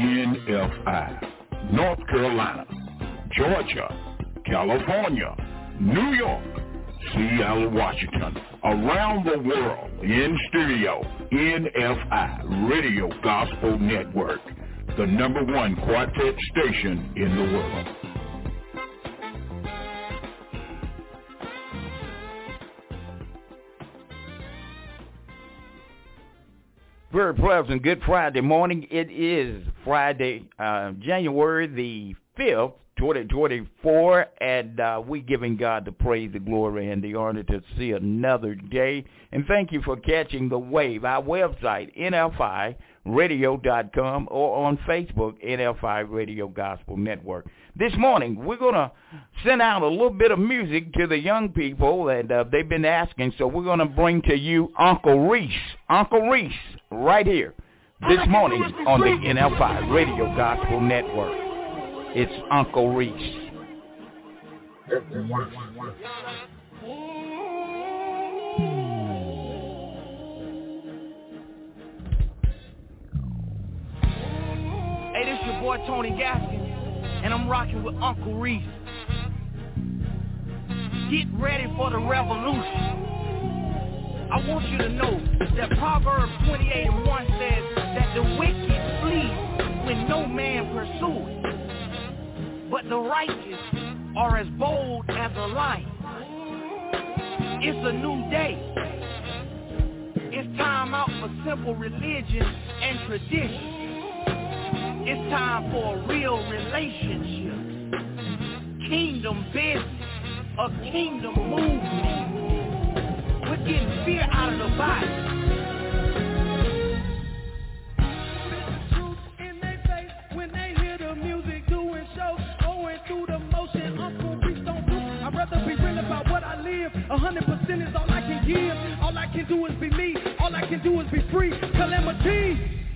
NFI. North Carolina, Georgia, California, New York, Seattle, Washington, around the world, in studio, NFI, Radio Gospel Network, the number one quartet station in the world. Very pleasant. Good Friday morning. It is Friday, uh, January the 5th, 2024, and uh, we giving God the praise, the glory, and the honor to see another day. And thank you for catching the wave. Our website, NFIRadio.com, or on Facebook, NFI Radio Gospel Network. This morning, we're going to send out a little bit of music to the young people, and uh, they've been asking, so we're going to bring to you Uncle Reese. Uncle Reese, right here, this morning on the NFI Radio Gospel Network. It's Uncle Reese. Hey, this your boy Tony Gaskin, and I'm rocking with Uncle Reese. Get ready for the revolution. I want you to know that Proverbs 28 and 1 says that the wicked flee when no man pursues, but the righteous are as bold as a lion. It's a new day. It's time out for simple religion and tradition. It's time for a real relationship. Kingdom business. A kingdom movement. Getting fear out of the body. A hundred percent is all I can give. All I can do is be me. All I can do is be free. Calamity.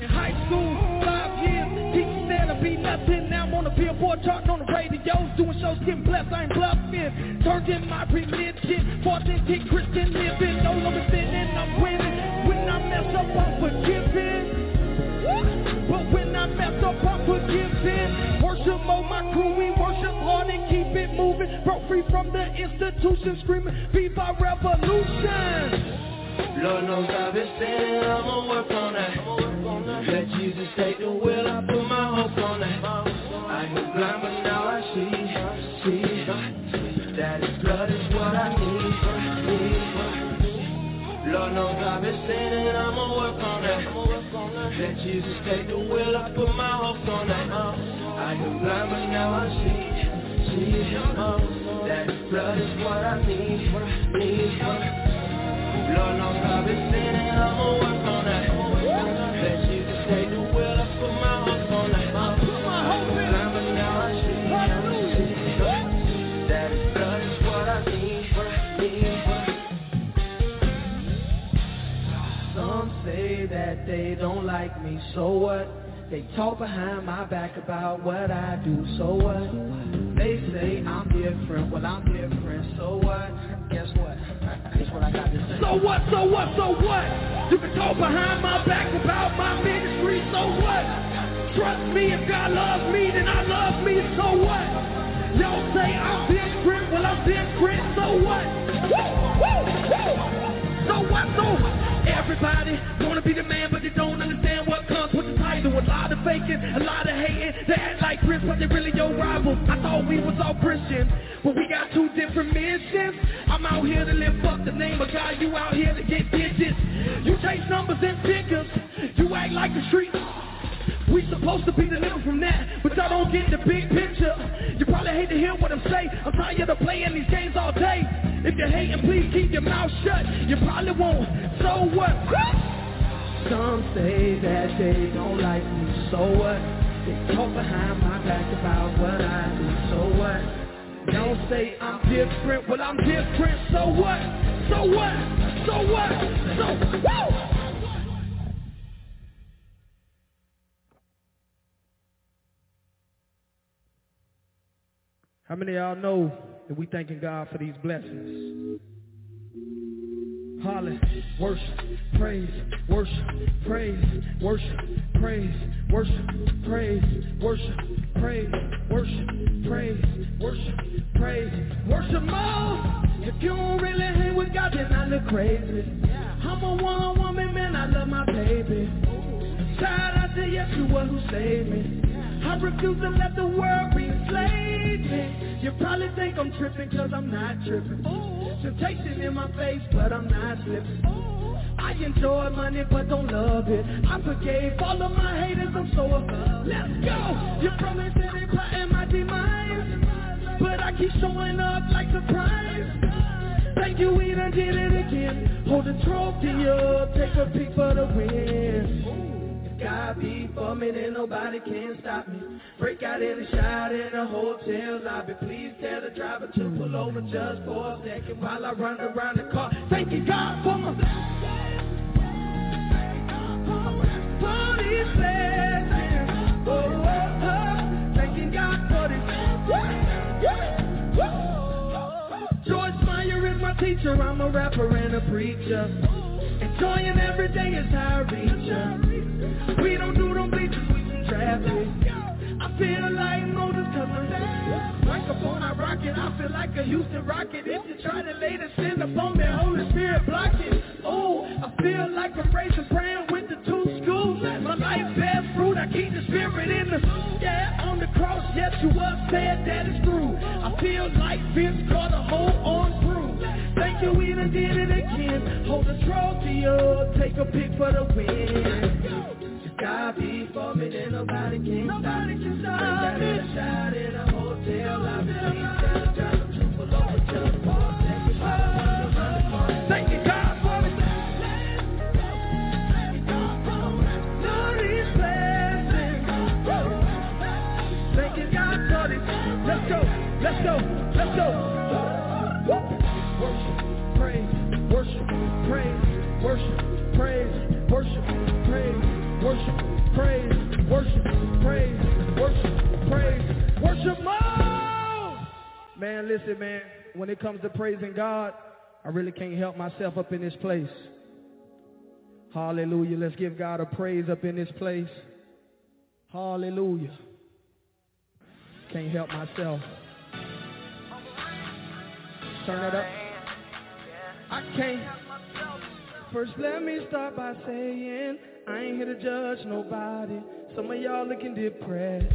In high school, billboard chart on the radio, doing shows, getting blessed. I ain't bluffing. Turned in my religion, authentic Christian living. No longer sinning, I'm winning. When I mess up, I'm forgiving. But when I mess up, I'm forgiving. Worship mode, my crew, we worship hard and keep it moving. Broke free from the institution, screaming, Be Viva Revolution! Lord knows I've been sinning, I'ma work on that. Let Jesus take the wheel, I put my hope on that. I was blind, but now I see, see that His blood is what I need, need. Lord knows I've been sinning, I'ma work on that. Let Jesus take the wheel, I put my hope on that. I was blind, but now I see, see that His blood is what I need, need. They friends swore that. He'd be, some say that they don't like me, so what? They talk behind my back about what I do, so what? They say I'm different, well I'm different, so what? Guess what? So what, so what, so what? You can talk behind my back about my ministry, so what? Trust me, if God loves me, then I love me, so what? Y'all say I'm different, well I'm different, so what? Woo, woo, woo. So what, so what? Everybody wanna be the man, but they don't understand title. A lot of faking, a lot of hating. They act like Chris, but they really your rival. I thought we was all Christians, but we got two different missions. I'm out here to lift up the name of God. You out here to get digits. You chase numbers and figures. You act like the street. We supposed to be delivered from that, but y'all don't get the big picture. You probably hate to hear what I'm saying. I'm tired of playing these games all day. If you're hating, please keep your mouth shut. You probably won't. So what? Some say that they don't like me, so what? They talk behind my back about what I do, so what? Don't say I'm different, well I'm different, so what? So what? So what? So woo! How many of y'all know that we thanking God for these blessings? Holler, worship, praise, worship, praise, worship, praise, worship, praise, worship, praise, worship, praise, worship, praise, worship more. If you don't really hang with God, then I look crazy. I'm a one woman, man, I love my baby. Shout out to Yeshua who saved me. I refuse to let the world enslave me. You probably think I'm tripping cause I'm not tripping. Temptation in my face, but I'm not slipping. I enjoy money but don't love it. I forgave all of my haters, I'm so above. Let's go! You promised that they plotting my demise. But I keep showing up like surprise. Thank you, we done did it again. Hold the trophy up, take a peek for the win. God be for me, then nobody can stop me. Break out in a shot in a hotel lobby. Please tell the driver to pull over just for a second while I run around the car. Thank you, God, for my for blessings. Teacher. I'm a rapper and a preacher. Enjoying every day is how I. We don't do them bleachers, we some traffic. I feel like Moses cause I'm Microphone I rock it, I feel like a Houston Rocket. If you try to lay the sin upon me, Holy Spirit block it. Oh, I feel like I'm raising praying with the two schools. My life bears fruit, I keep the spirit in the Yeah, on the cross, yes you was said that it's through. I feel like Vince a hold on. Thank you, we done did it again. Hold the trophy up, take a pic for the win. God be for me, then nobody can nobody can stop me. a shot in a hotel, I've been drive to pull over to the bar. Thank you, God, for me. Lord, He's blessing. Thank you, God, for this. Let's go, let's go, let's go. Worship, praise, worship, praise, worship, praise, worship, praise, worship, praise, worship more. Man, listen, man. When it comes to praising God, I really can't help myself up in this place. Hallelujah. Let's give God a praise up in this place. Hallelujah. Can't help myself. Turn it up. I can't. First, let me start by saying I ain't here to judge nobody. Some of y'all looking depressed,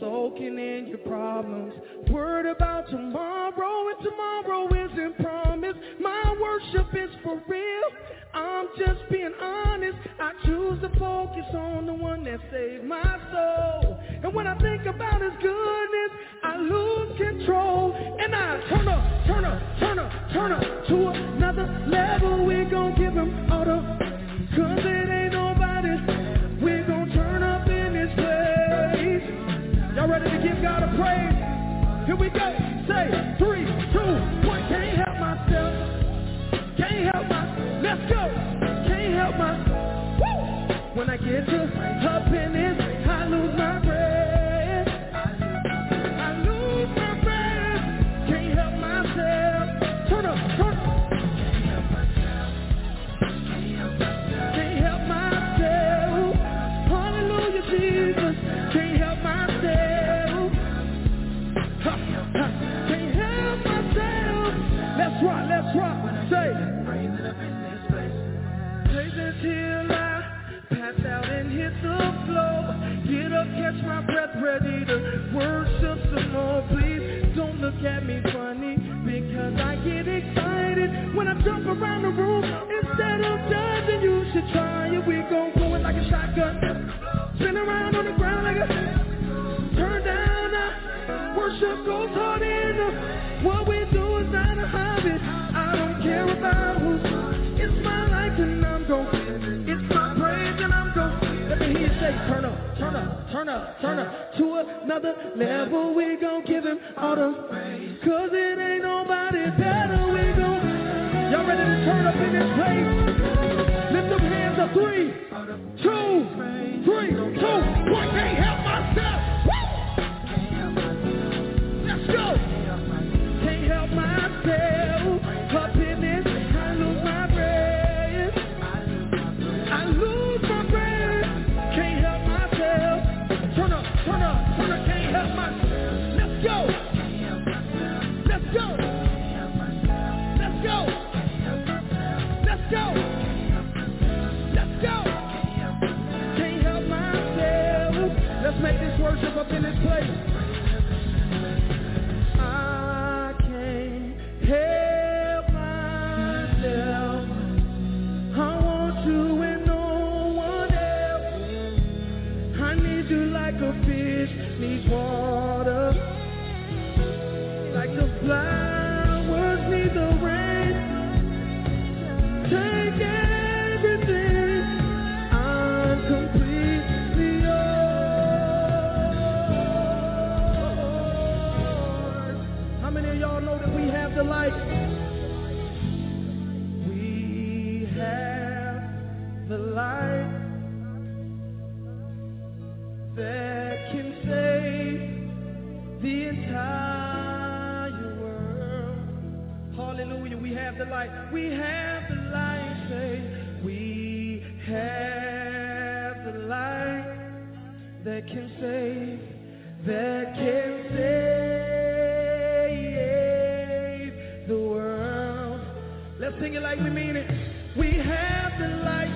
soaking in your problems. Worried about tomorrow, and tomorrow isn't promised. My worship is for real. I'm just being honest. I choose to focus on the one that saved my soul. And when I think about his goodness, I lose control. And I turn up, turn up, turn up, turn up to another level. We gon' give him all the, cause it ain't nobody. We gon' turn up in this place. Y'all ready to give God a praise? Here we go. Say three, two, Let's go. Can't help my. Woo! When I get to up around the room. Instead of judging, you should try it. We gon' go it like a shotgun. Spin around on the ground like a turn down. uh, Worship goes hard in uh, What we do is not a hobby. I don't care about who. It's my life and I'm gon' It's my praise and I'm gon' Let me hear you say turn up, turn up, turn up, turn up to another level. We gon' give him all the praise Cause it ain't nobody better. We Y'all ready to turn up in this place? Lift them hands up. Three, two, worship up in this place. I can't the light. We have the light that can save the entire world. Hallelujah. We have the light. We have the light. Say, we have the light that can save, that can save. sing it like we mean it. We have the light.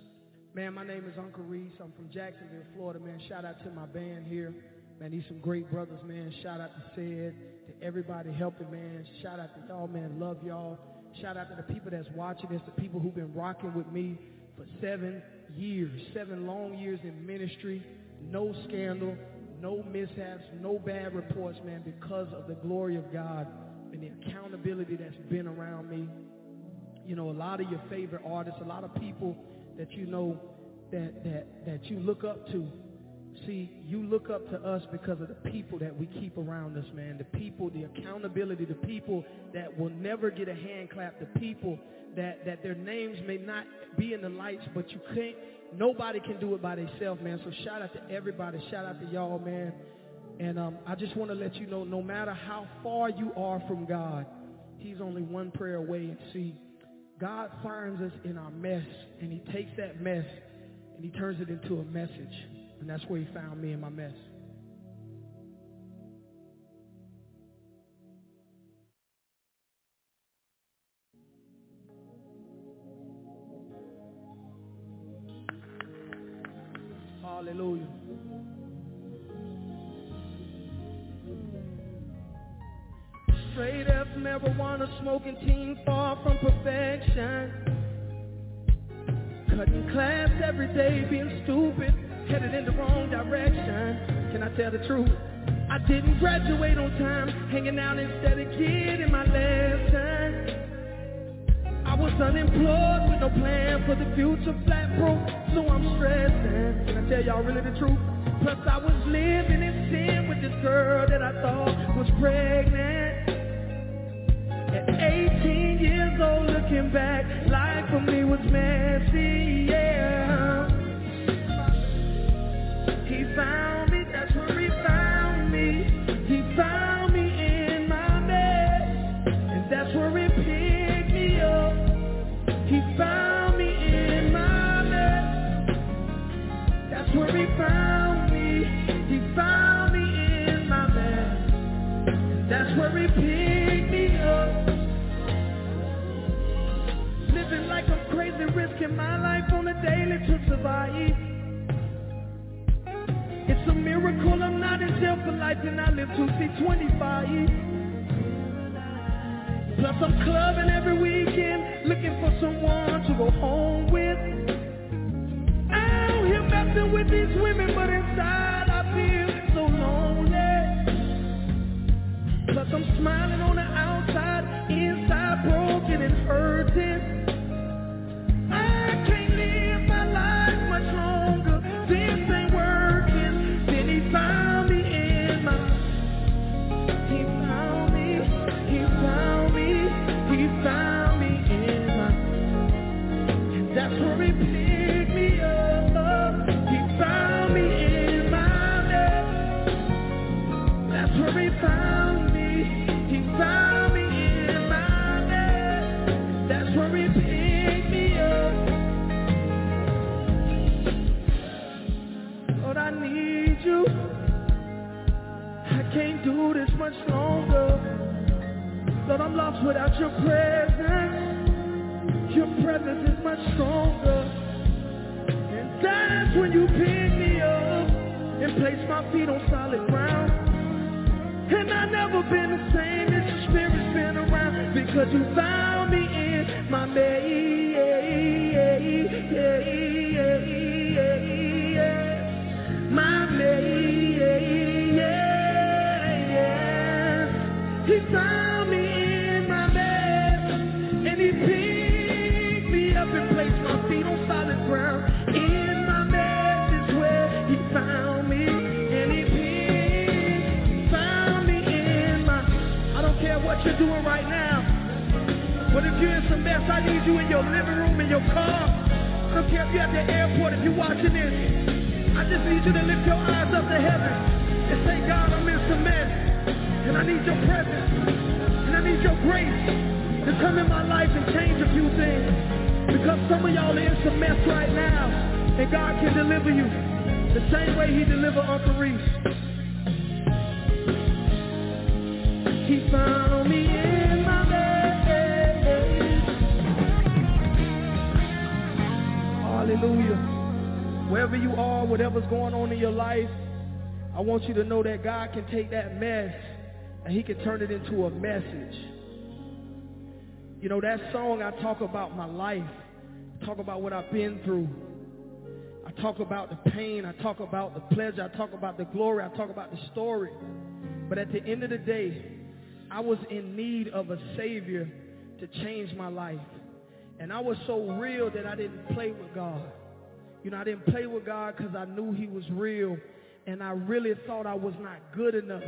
Man, my name is Uncle Reese. I'm from Jacksonville, Florida, man. Shout out to my band here. Man, these some great brothers, man. Shout out to Sid, to everybody helping, man. Shout out to y'all, man. Love y'all. Shout out to the people that's watching this, the people who've been rocking with me for seven years, seven long years in ministry no scandal, no mishaps, no bad reports, man, because of the glory of God and the accountability that's been around me. You know, a lot of your favorite artists, a lot of people that you know that that that you look up to. See, you look up to us because of the people that we keep around us, man. The people, the accountability, the people that will never get a hand clap, the people that, that their names may not be in the lights, but you can't Nobody can do it by themselves, man. So shout out to everybody. Shout out to y'all, man. And um, I just want to let you know, no matter how far you are from God, he's only one prayer away. And see, God finds us in our mess, and he takes that mess, and he turns it into a message. And that's where he found me in my mess. Hallelujah. Straight up marijuana smoking team far from perfection. Cutting class every day, being stupid, headed in the wrong direction. Can I tell the truth? I didn't graduate on time, hanging out instead of getting my lesson. I was unemployed with no plan for the future, flat broke, so I'm stressing. Can I tell y'all really the truth? Plus I was living in sin with this girl that I thought was pregnant. At 18 years old, looking back, life for me was messy, yeah. He found me, that's where he found me. He found me in my mess, and that's where he picked me up. he found me in my mess. That's where he found me. He found me in my mess. That's where he picked taking my life on a daily to survive. It's a miracle I'm not in jail for life and I live to see 25. Plus I'm clubbing every weekend looking for someone to go home with. Out here messing with these women but inside I feel so lonely. Plus I'm smiling on the outside, inside broken and hurting. Much longer. Lord, I'm lost without your presence. Your presence is much stronger. And that's when you pick me up and place my feet on solid ground. And I've never been the same as your spirit's been around because you found me in my maze. But if you're in some mess, I need you in your living room, in your car. I don't care if you're at the airport, if you're watching this. I just need you to lift your eyes up to heaven and say, God, I'm in some mess. And I need your presence. And I need your grace to come in my life and change a few things. Because some of y'all are in some mess right now. And God can deliver you the same way he delivered Uncle Reese. You are, whatever's going on in your life, I want you to know that God can take that mess and he can turn it into a message. You know, that song, I talk about my life. I talk about what I've been through. I talk about the pain. I talk about the pleasure. I talk about the glory. I talk about the story. But at the end of the day, I was in need of a savior to change my life. And I was so real that I didn't play with God. You know, I didn't play with God because I knew he was real. And I really thought I was not good enough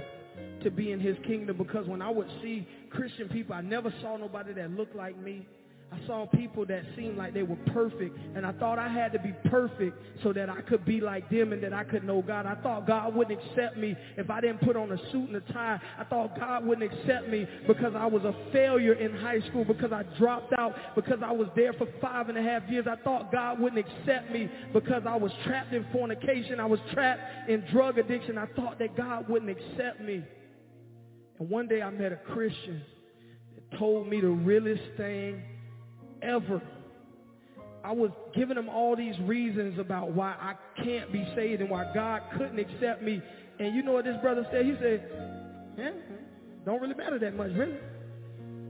to be in his kingdom because when I would see Christian people, I never saw nobody that looked like me. I saw people that seemed like they were perfect, and I thought I had to be perfect so that I could be like them and that I could know God. I thought God wouldn't accept me if I didn't put on a suit and a tie. I thought God wouldn't accept me because I was a failure in high school, because I dropped out, because I was there for five and a half years. I thought God wouldn't accept me because I was trapped in fornication. I was trapped in drug addiction. I thought that God wouldn't accept me. And one day I met a Christian that told me the realest thing ever. I was giving him all these reasons about why I can't be saved and why God couldn't accept me. And you know what this brother said? He said, yeah, don't really matter that much, really.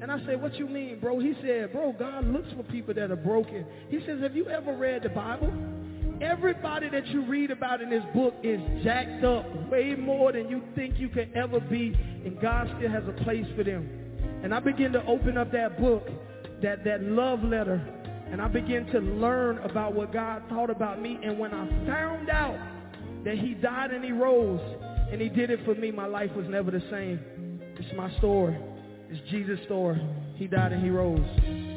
And I said, what you mean, bro? He said, bro, God looks for people that are broken. He says, have you ever read the Bible? Everybody that you read about in this book is jacked up way more than you think you can ever be, and God still has a place for them. And I began to open up that book, that, that love letter, and I began to learn about what God thought about me. And when I found out that he died and he rose, and he did it for me, my life was never the same. It's my story. It's Jesus' story. He died and he rose.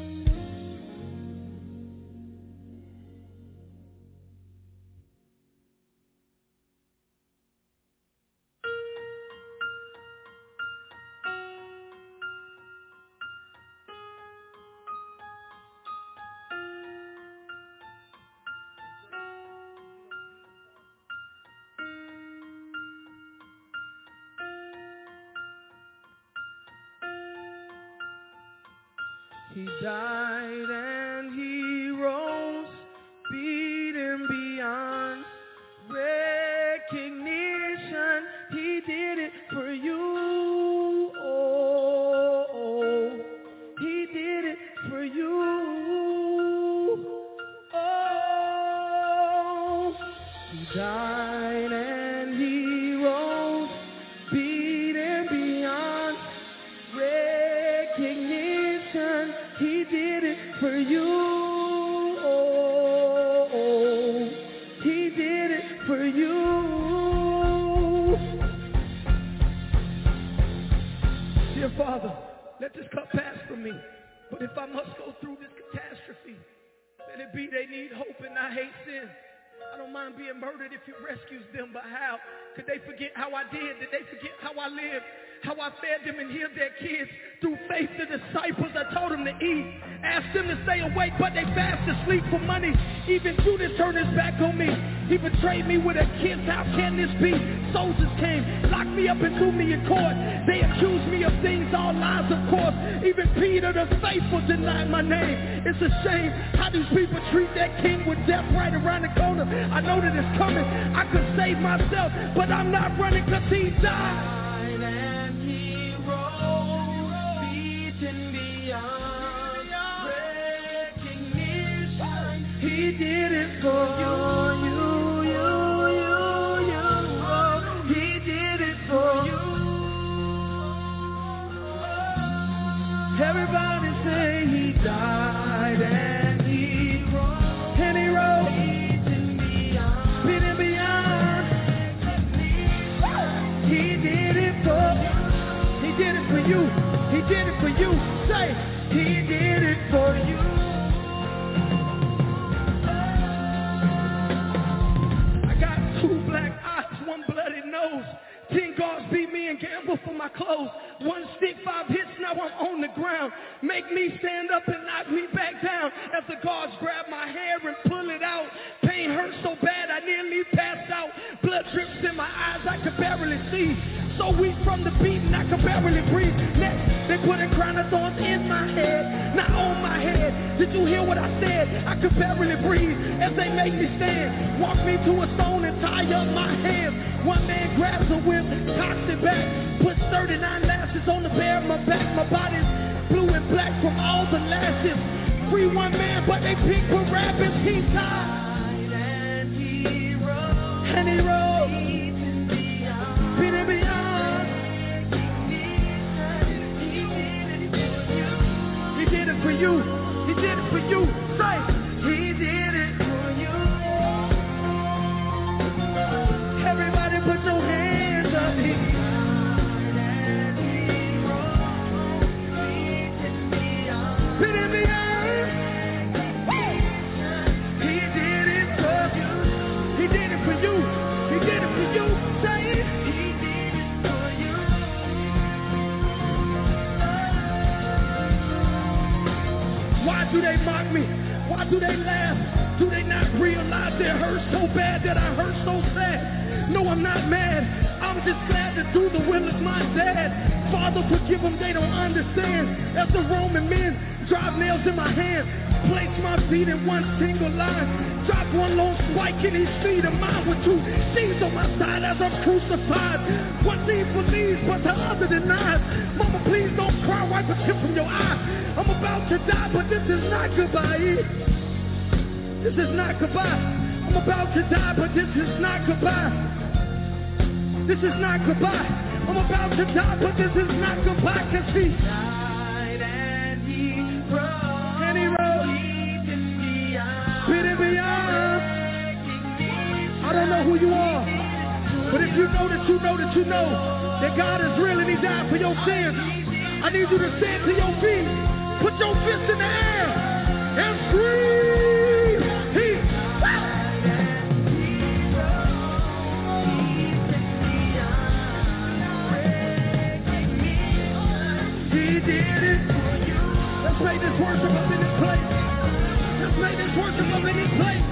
Ten guards beat me and gamble for my clothes. One stick, five hits, now I'm on the ground. Make me stand up and knock me back down. As the guards grab my hair and pull it out. Pain hurts so bad I nearly passed out. Blood drips in my eyes, I can barely see. So weak from the beating, I can barely breathe. Next, they put a crown of thorns in my head, not on my head. Did you hear what I said? I could barely breathe as they make me stand. Walk me to a stone and tie up my hands. One man grabs a whip, cocks it back, puts 39 lashes on the bare of my back. My body's blue and black from all the lashes. Free one man, but they pick Barabbas. He died and he rose. And he rose. It for you. He did it for you. Say, he did it. for you. Everybody put your hands up here. He did it for you. He did it for you. Say Why do they mock me? Why do they laugh? Do they not realize it hurts so bad that I hurt so sad? No, I'm not mad. I'm just glad to do the will of my dad. Father, forgive them, they don't understand. As the Roman men drive nails in my hands, place my feet in one single line, drop one long spike in his feet of mine with two thieves on my side as I'm crucified. One thief believes, but the other denies. Mama, please don't cry, wipe a tear from your eye. I'm about to die, but this is not goodbye. This is not goodbye. I'm about to die, but this is not goodbye. This is not goodbye. I'm about to die, but this is not goodbye. Cause he died and he rose. And he rose. Been beyond. I don't know who you are. But if you know that you know that you know that God is real and he died for your sins, I need you to stand to your feet. Put your fist in the air and scream. Make this worship up in this place. Let's make this worship up in this place.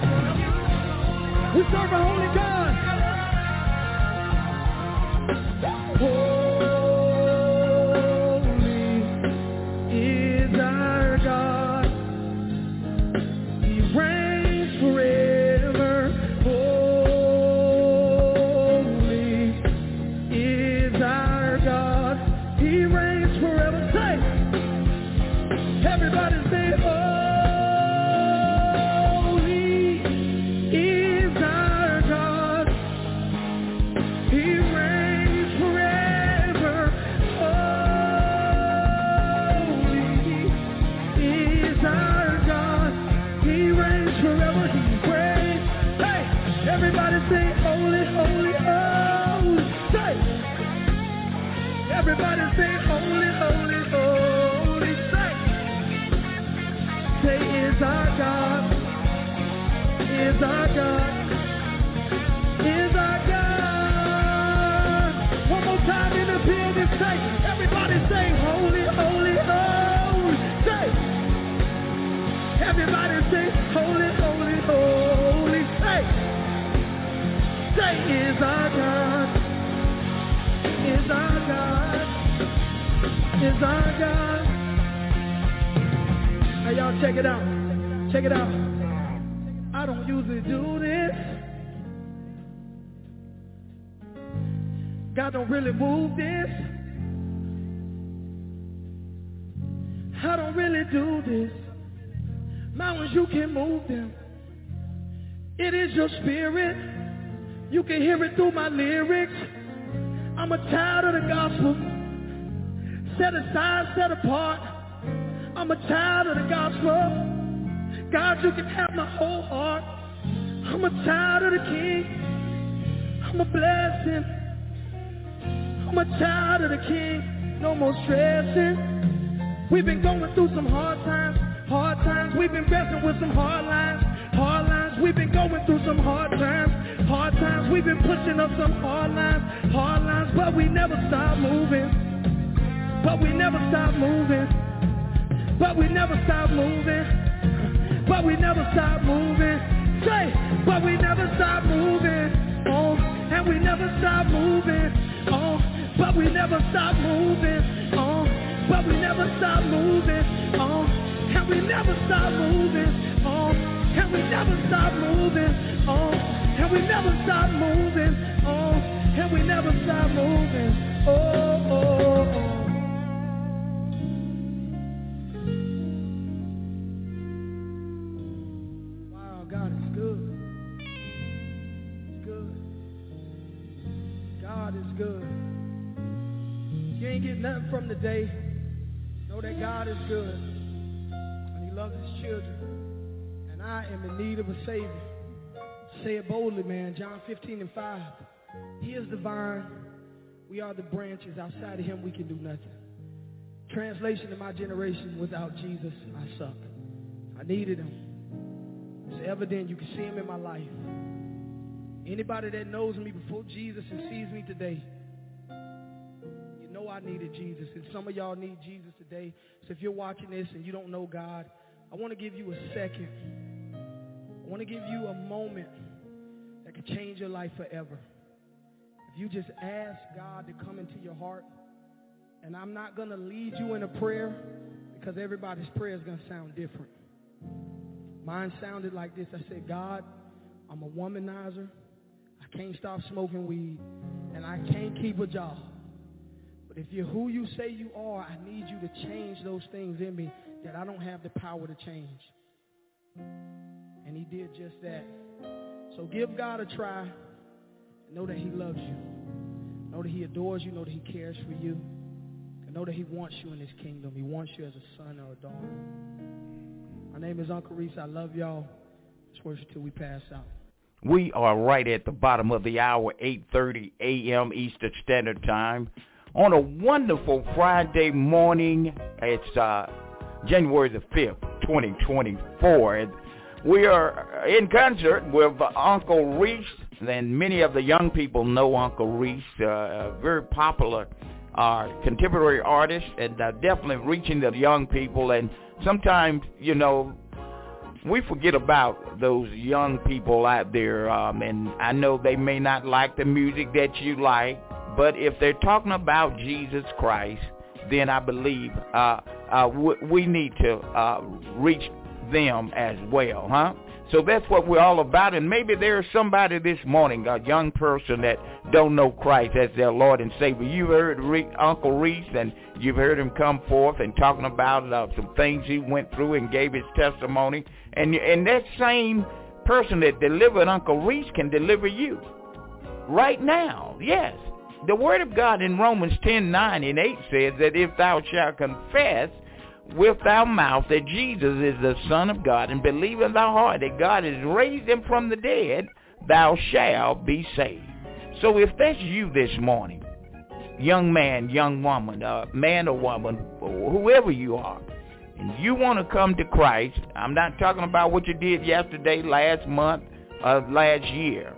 We serve a holy God. Holy is our God, is our God, is our God. One more time in the building, say, everybody say, holy, holy, holy. Say, everybody say, holy, holy, holy. Say, say, is our God, is our God, is our God. Now y'all check it out. Check it out. I don't usually do this. God don't really move this. I don't really do this. Mountains, you can move them. It is your spirit. You can hear it through my lyrics. I'm a child of the gospel. Set aside, set apart. I'm a child of the gospel. God, you can have my whole heart. I'm a child of the king. I'm a blessing. I'm a child of the king. No more stressing. We've been going through some hard times. Hard times. We've been wrestling with some hard lines. Hard lines. We've been going through some hard times. Hard times. We've been pushing up some hard lines. Hard lines. But we never stop moving. But we never stop moving. But we never stop moving. But we never stop moving. Say, but we never stop moving. Oh, and we never stop moving. Oh, but we never stop moving. Oh, but we never stop moving. Oh, and we never stop moving. Oh, and we never stop moving. Oh, and we never stop moving. Oh, and we never stop moving. Oh, God is good. Good. God is good. You ain't getting nothing from the day. Know that God is good. And he loves his children. And I am in need of a Savior. Say it boldly, man. John 15 and 5. He is the vine. We are the branches. Outside of him, we can do nothing. Translation in my generation, without Jesus, I suck. I needed him. It's evident. You can see him in my life. Anybody that knows me before Jesus and sees me today, you know I needed Jesus. And some of y'all need Jesus today. So if you're watching this and you don't know God, I want to give you a second. I want to give you a moment that could change your life forever. If you just ask God to come into your heart, and I'm not going to lead you in a prayer because everybody's prayer is going to sound different. Mine sounded like this. I said, God, I'm a womanizer. I can't stop smoking weed, and I can't keep a job. But if you're who you say you are, I need you to change those things in me that I don't have the power to change. And he did just that. So give God a try. Know that he loves you. Know that he adores you. Know that he cares for you. And know that he wants you in his kingdom. He wants you as a son or a daughter. My name is Uncle Reese. I love y'all. Let's worship till we pass out. We are right at the bottom of the hour, 8.30 a.m. Eastern Standard Time. On a wonderful Friday morning, it's uh, January the 5th, 2024. We are in concert with Uncle Reese, and many of the young people know Uncle Reese, uh, very popular uh, contemporary artist, and uh, definitely reaching the young people. And sometimes, you know, we forget about those young people out there, um, and I know they may not like the music that you like, but if they're talking about Jesus Christ, then I believe uh, uh, w- we need to uh, reach them as well, huh? So that's what we're all about. And maybe there's somebody this morning, a young person that don't know Christ as their Lord and Savior. You've heard Re- Uncle Reese and you've heard him come forth and talking about uh, some things he went through and gave his testimony. And, and that same person that delivered Uncle Reese can deliver you right now. Yes. The Word of God in Romans 10, 9 and 8 says that if thou shalt confess with thy mouth that Jesus is the Son of God and believe in thy heart that God has raised him from the dead, thou shalt be saved. So if that's you this morning, young man, young woman, uh, man or woman, whoever you are, and you want to come to Christ, I'm not talking about what you did yesterday, last month, uh, last year.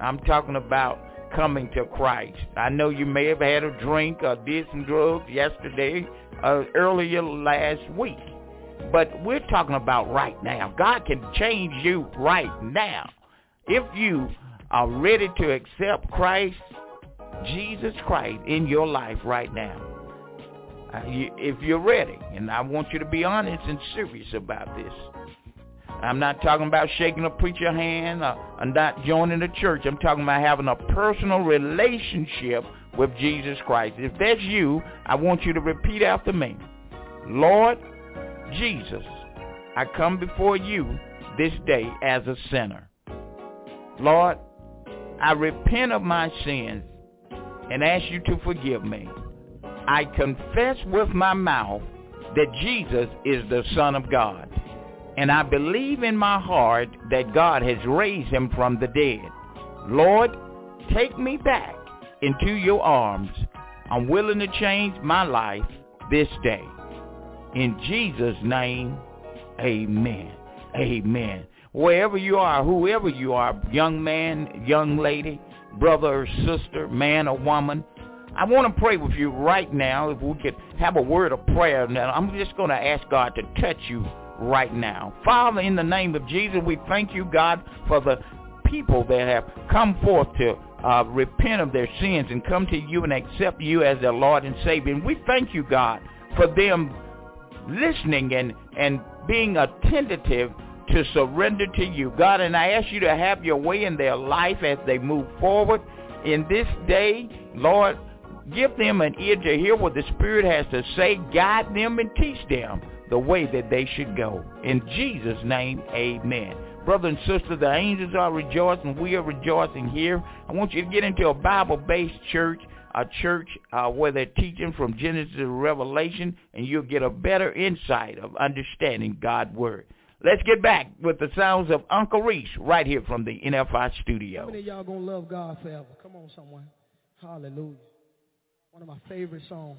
I'm talking about coming to Christ. I know you may have had a drink or did some drugs yesterday, uh, earlier last week. But we're talking about right now. God can change you right now. If you are ready to accept Christ, Jesus Christ, in your life right now, if you're ready. And I want you to be honest and serious about this. I'm not talking about shaking a preacher hand uh, or, or not joining the church. I'm talking about having a personal relationship with Jesus Christ. If that's you, I want you to repeat after me. Lord Jesus, I come before you this day as a sinner. Lord, I repent of my sins and ask you to forgive me. I confess with my mouth that Jesus is the Son of God. And I believe in my heart that God has raised him from the dead. Lord, take me back into your arms. I'm willing to change my life this day. In Jesus' name, amen. Amen. Wherever you are, whoever you are, young man, young lady, brother or sister, man or woman, I want to pray with you right now. If we could have a word of prayer now, I'm just going to ask God to touch you right now. Father, in the name of Jesus, we thank you, God, for the people that have come forth to uh, repent of their sins and come to you and accept you as their Lord and Savior. And we thank you, God, for them listening and, and being attentive to surrender to you. God, and I ask you to have your way in their life as they move forward in this day. Lord, give them an ear to hear what the Spirit has to say. Guide them and teach them the way that they should go. In Jesus' name, amen. Brother and sister, the angels are rejoicing. We are rejoicing here. I want you to get into a Bible-based church, a church uh, where they're teaching from Genesis to Revelation, and you'll get a better insight of understanding God's Word. Let's get back with the sounds of Uncle Reese right here from the NFI studio. How many y'all gonna love God forever? Come on, someone. Hallelujah. One of my favorite songs.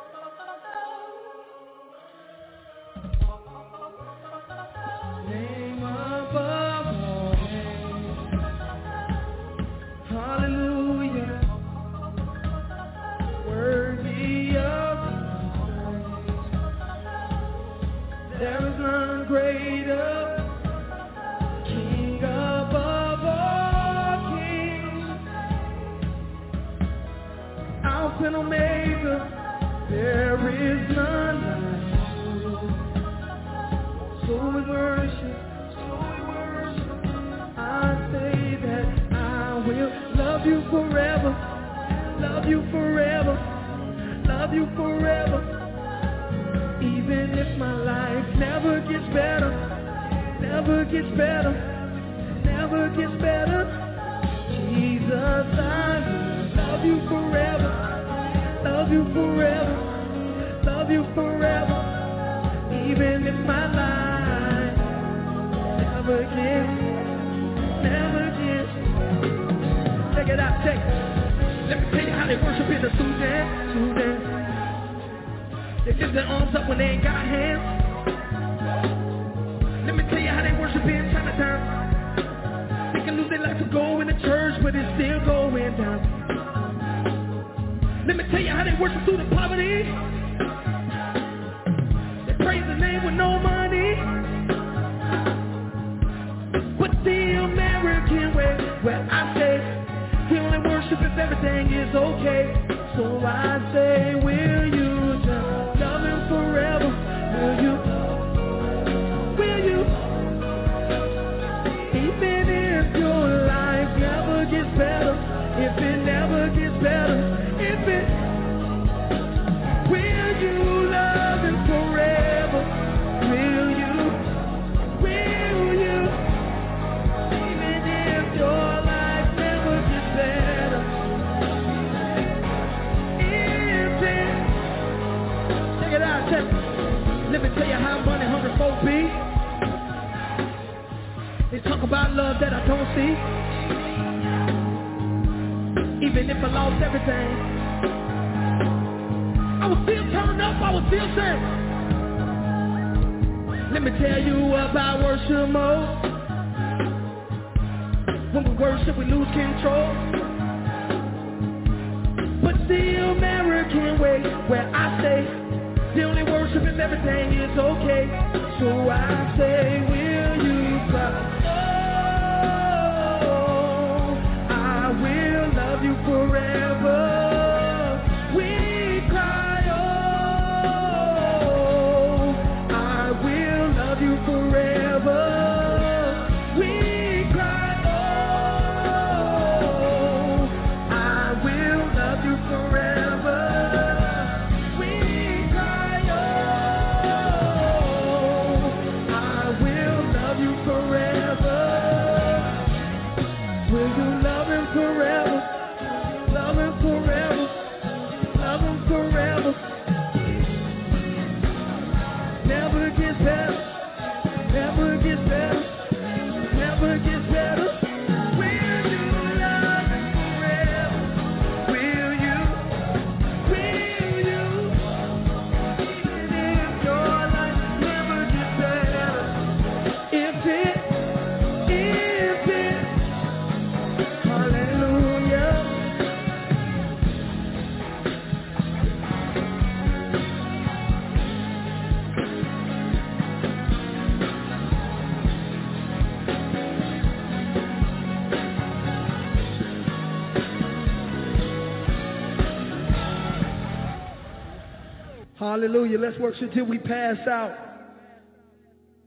Hallelujah. Let's worship till we pass out.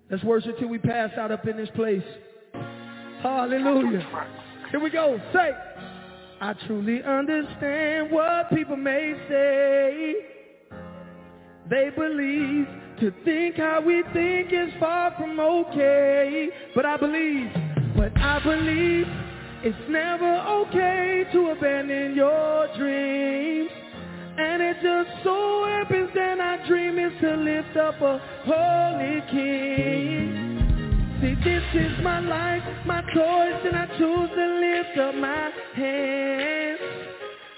Let's worship till we pass out up in this place. Hallelujah. Here we go. Say, I truly understand what people may say. They believe to think how we think is far from okay. But I believe, but I believe it's never okay to abandon your dreams. And it just so to lift up a holy king. See, this is my life, my choice, and I choose to lift up my hands.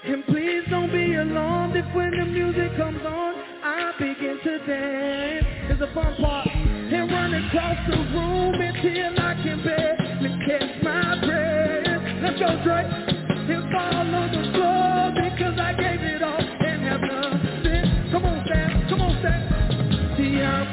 And please don't be alarmed if when the music comes on, I begin to dance. Here's the fun part. And run across the room until I can barely catch my breath. Let's go, Drake.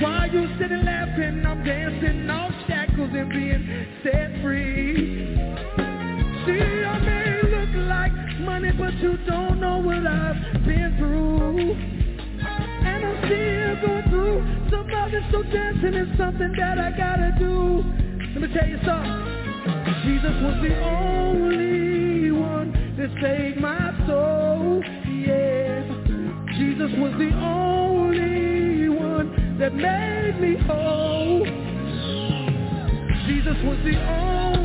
While you sitting laughing, I'm dancing off shackles and being set free. See, I may look like money, but you don't know what I've been through. And I'm still going through some others, so dancing is something that I gotta do. Let me tell you something. Jesus was the only one that saved my soul. Yeah. Jesus was the only that made me whole. Jesus was the only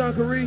on career.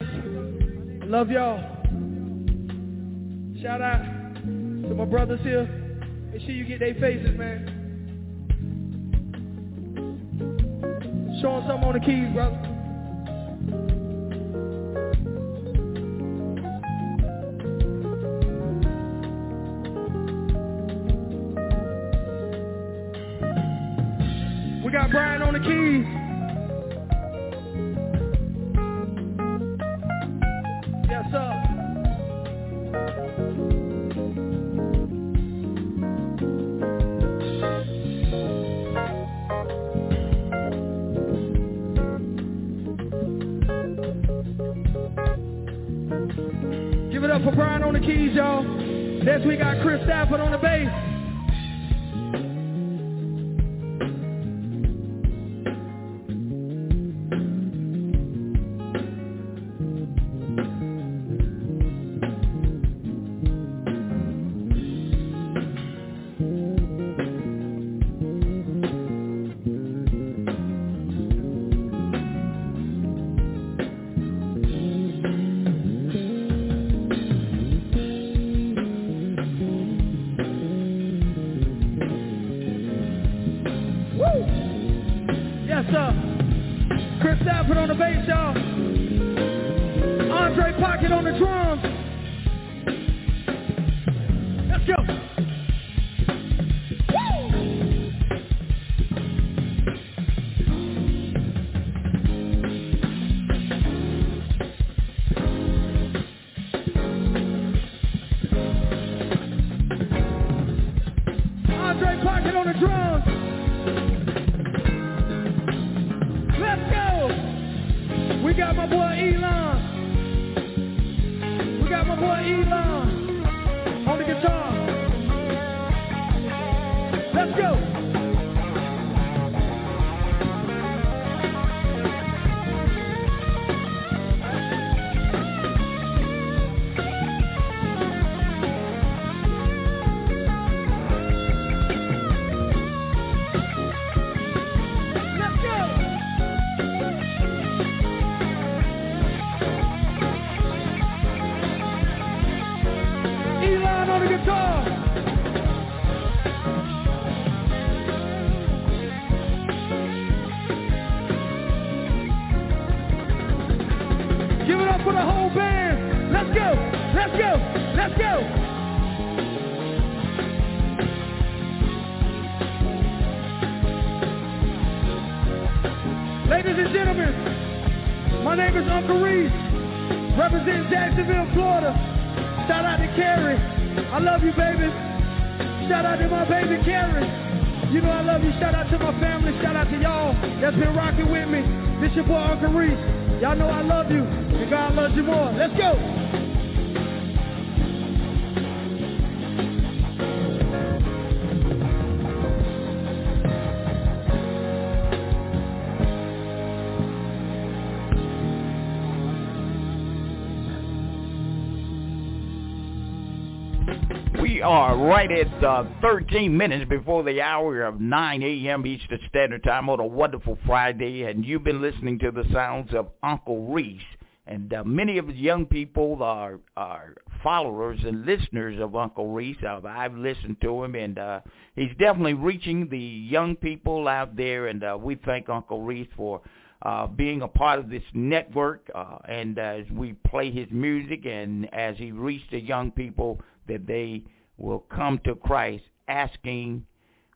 15 minutes before the hour of 9 a.m. Eastern Standard Time on a wonderful Friday, and you've been listening to the sounds of Uncle Reese. And uh, many of the young people are, are followers and listeners of Uncle Reese. I've, I've listened to him, and uh, he's definitely reaching the young people out there. And uh, we thank Uncle Reese for uh, being a part of this network. Uh, and uh, as we play his music and as he reaches the young people, that they will come to Christ asking,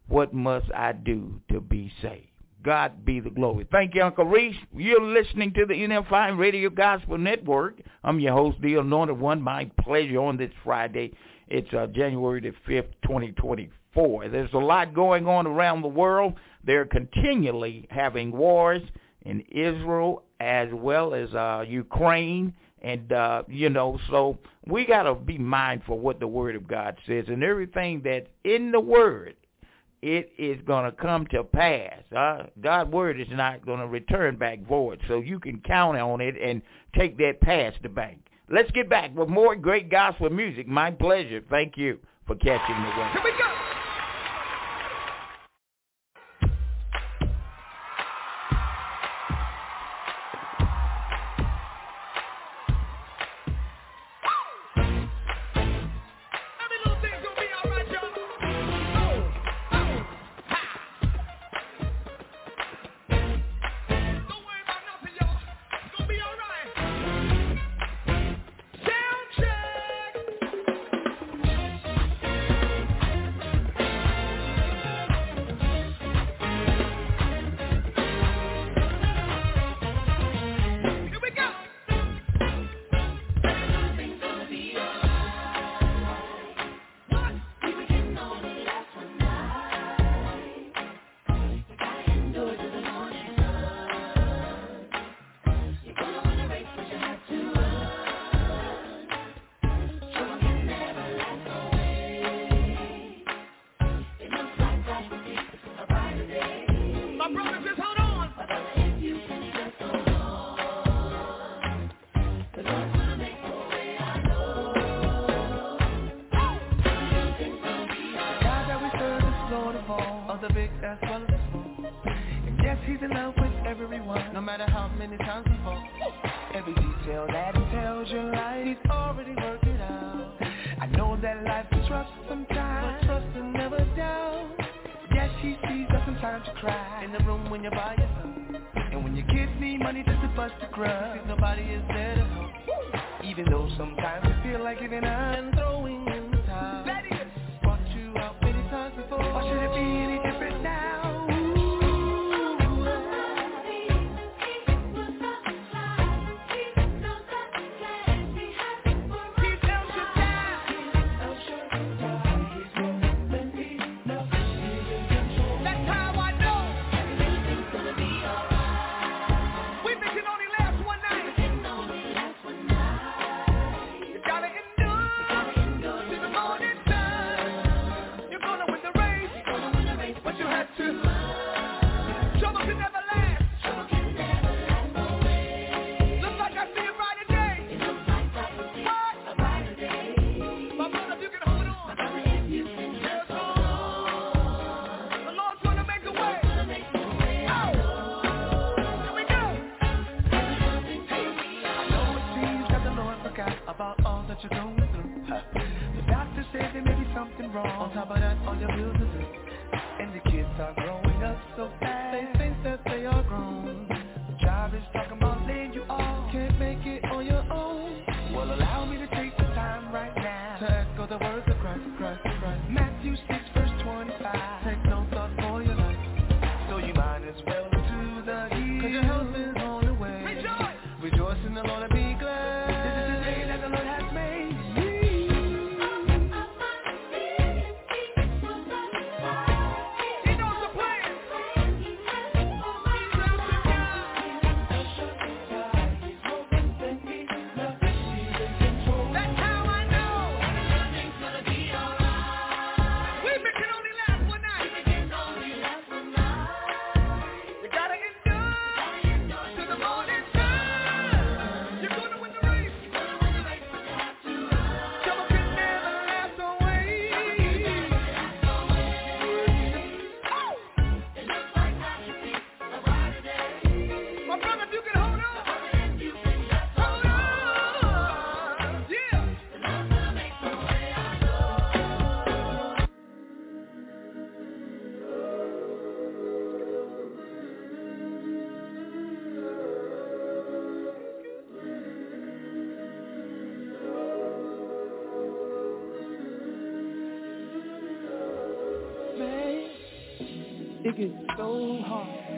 "What must I do to be saved?" God be the glory. Thank you, Uncle Reese. You're listening to the NFI Radio Gospel Network. I'm your host, the Anointed One. My pleasure on this Friday. It's uh, January the 5th, 2024. There's a lot going on around the world. They're continually having wars in Israel as well as uh, Ukraine. And, uh, you know, so we got to be mindful what the Word of God says. And everything that's in the Word it is going to come to pass. Uh, God's word is not going to return back void, so you can count on it and take that past the bank. Let's get back with more great gospel music. My pleasure. Thank you for catching the word. Here we go.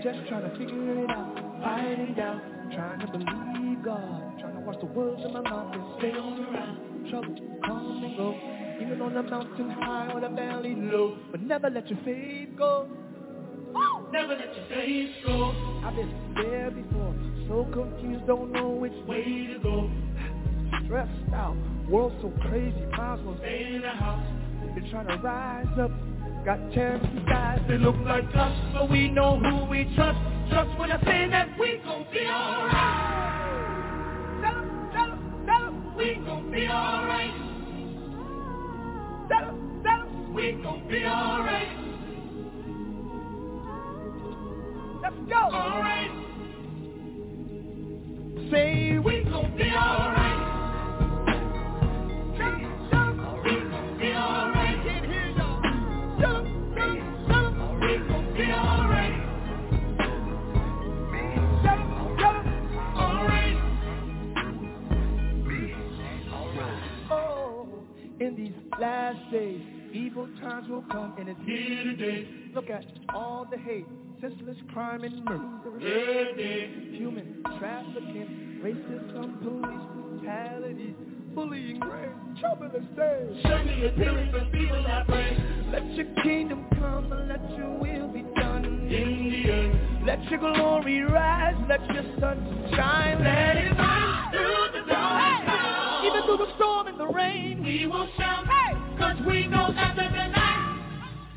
Just trying to figure it out, fighting down, trying to believe God, trying to watch the words in my mouth and stay on the route. Trouble come and go, even on the mountain high or the valley low, but never let your faith go. Never let your faith go. I've been there before, so confused, don't know which way to go. Stressed out, world so crazy, might as well stay in the house. Been trying to rise up, got terrorists guys that look like us, but we know who we trust. Trust when I say that we gon' be alright. Tell 'em, tell 'em, tell 'em, we gon' be alright. Tell 'em, tell 'em, we gon' be alright. Let's go. Alright. Say we gon' be alright. Last days, evil times will come, and it's here today. Look at all the hate, senseless crime and murder. Human trafficking, racism, police brutality, bullying, rape, trouble and stay. Show me a spirit for people I pray. Let your kingdom come and let your will be done in the earth. Let your glory rise, let your sun shine, let it rise through the dark clouds. Even through the storm and the rain, we will shout, hey, cause we know after the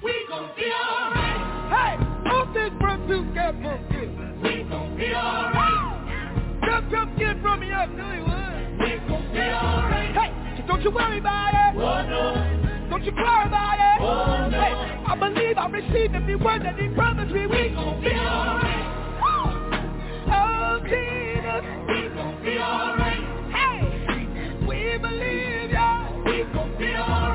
we gon' be alright. Hey, all things from together, we gon' be alright. Come, come, get from me, I knew you would. We gon' be alright. Hey, don't you worry it. Oh, don't you cry it. Oh, hey, I believe I receive every word that he promised me. We gon' be alright. Oh, Jesus. We gon' be alright. Hey, we believe ya. We gon' be alright.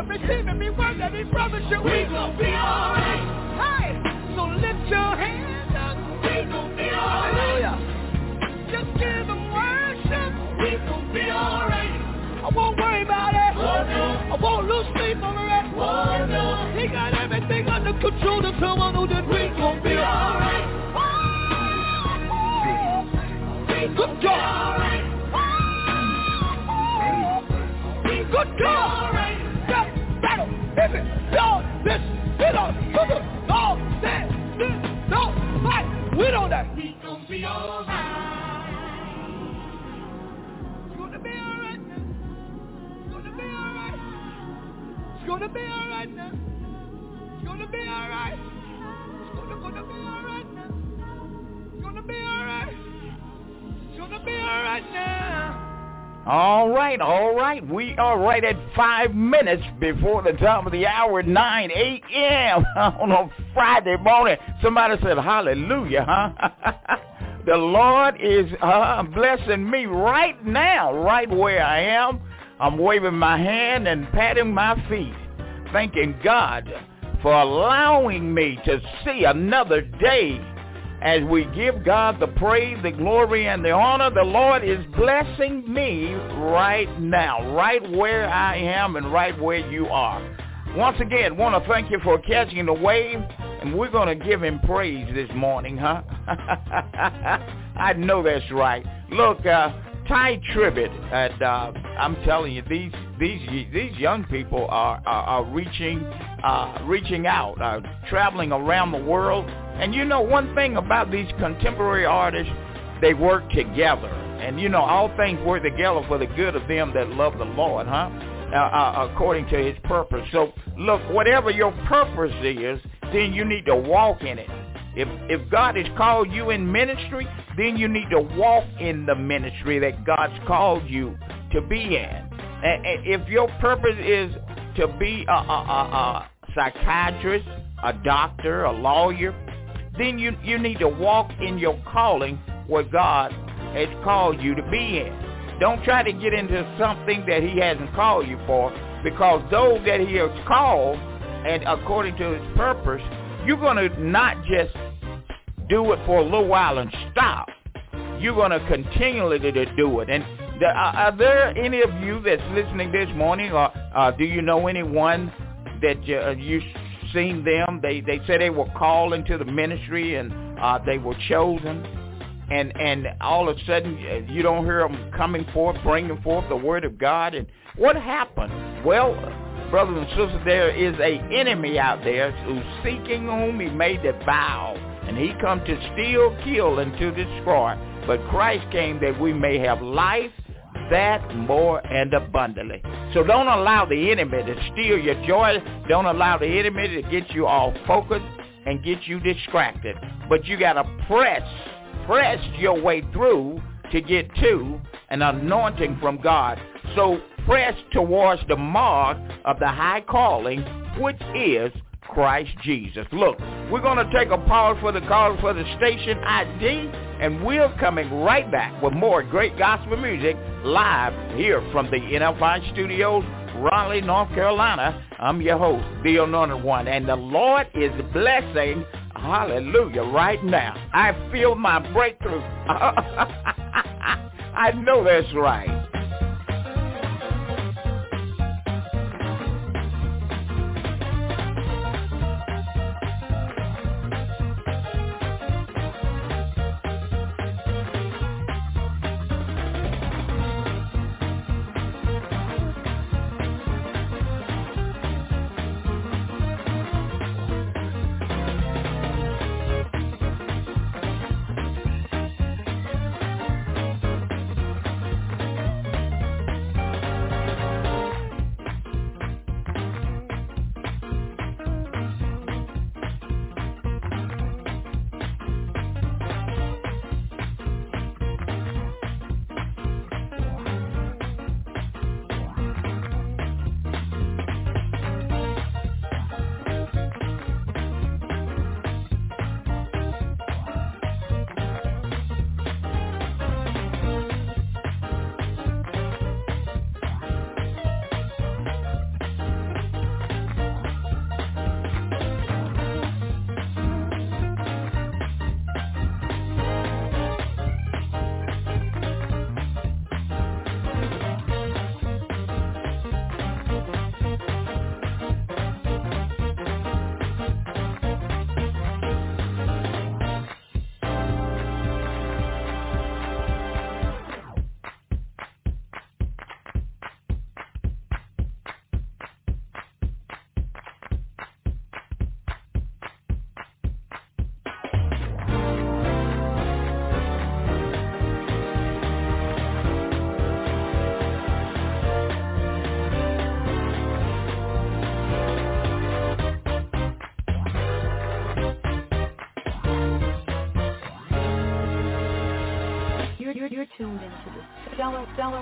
It, receive every word that he promised you. We gon' be alright. Hey, so lift your hands up. We gon' be alright. Hallelujah. Just give him worship. We gon' be alright. I won't worry about it. Oh, no. I won't lose sleep over it. Oh, no. He got everything under control to tell one who that we gon' be alright. Oh, Good God. Good God. It don't, don't. We be alright. It's gonna be alright now. It's gonna be alright. It's gonna be alright now. It's gonna be alright. It's gonna, gonna be alright now. It's gonna be alright. It's gonna be alright now. All right, all right. We are right at five minutes before the top of the hour, 9 a.m. on a Friday morning. Somebody said hallelujah, huh? the Lord is uh, blessing me right now, right where I am. I'm waving my hand and patting my feet, thanking God for allowing me to see another day as we give God the praise, the glory, and the honor, the Lord is blessing me right now, right where I am and right where you are. Once again, want to thank you for catching the wave, and we're going to give him praise this morning, huh? I know that's right. Look, uh, Tye Tribbett, and uh, I'm telling you, these these these young people are are, are reaching uh, reaching out, uh, traveling around the world. And you know one thing about these contemporary artists, they work together. And you know all things work together for the good of them that love the Lord, huh? Uh, uh, according to His purpose. So look, whatever your purpose is, then you need to walk in it. If if God has called you in ministry, then you need to walk in the ministry that God's called you to be in. And, and if your purpose is to be a, a, a, a psychiatrist, a doctor, a lawyer, then you you need to walk in your calling where God has called you to be in. Don't try to get into something that he hasn't called you for because those that he has called and according to his purpose, you're going to not just do it for a little while and stop. You're going to continually to do it. And are there any of you that's listening this morning, or uh, do you know anyone that uh, you seen them? They they said they were called into the ministry and uh, they were chosen, and and all of a sudden uh, you don't hear them coming forth, bringing forth the word of God. And what happened? Well, brothers and sisters, there is a enemy out there who's seeking whom he may devour, and he come to steal, kill, and to destroy. But Christ came that we may have life that more and abundantly. So don't allow the enemy to steal your joy. Don't allow the enemy to get you all focused and get you distracted. But you got to press, press your way through to get to an anointing from God. So press towards the mark of the high calling, which is Christ Jesus. Look, we're going to take a pause for the call for the station ID, and we're coming right back with more great gospel music live here from the NFI studios, Raleigh, North Carolina. I'm your host, the Anointed One, and the Lord is blessing, hallelujah, right now. I feel my breakthrough. I know that's right.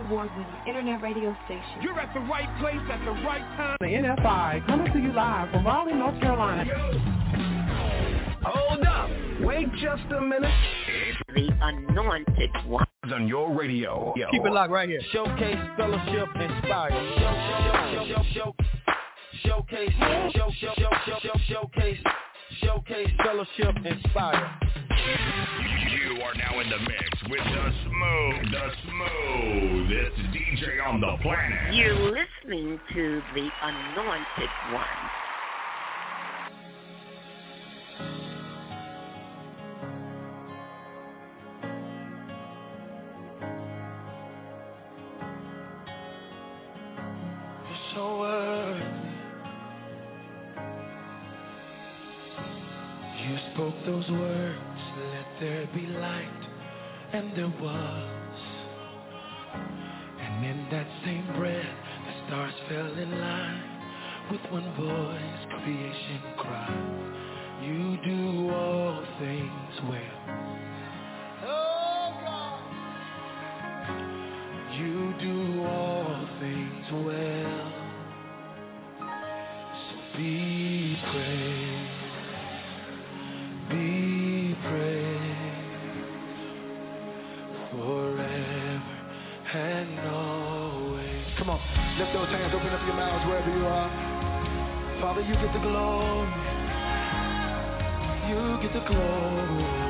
Award-winning internet radio station. You're at the right place at the right time. The NFI coming to you live from Raleigh, North Carolina. Hold up. Wait just a minute. The anointed one. On your radio. Yo. Keep it locked right here. Showcase, fellowship, inspire. Show, show, show, show, showcase, show, show, show, show, showcase, showcase, fellowship, inspire. You are now in the mix with the smooth, the smoothest DJ on the planet. You're listening to the Anointed One. so worthy. You spoke those words let there be light, and there was. And in that same breath, the stars fell in line. With one voice, creation cried, You do all things well. Oh God. You do all things well. So be praised. Lift those hands, open up your mouths wherever you are. Father, you get the glory. You get the glory.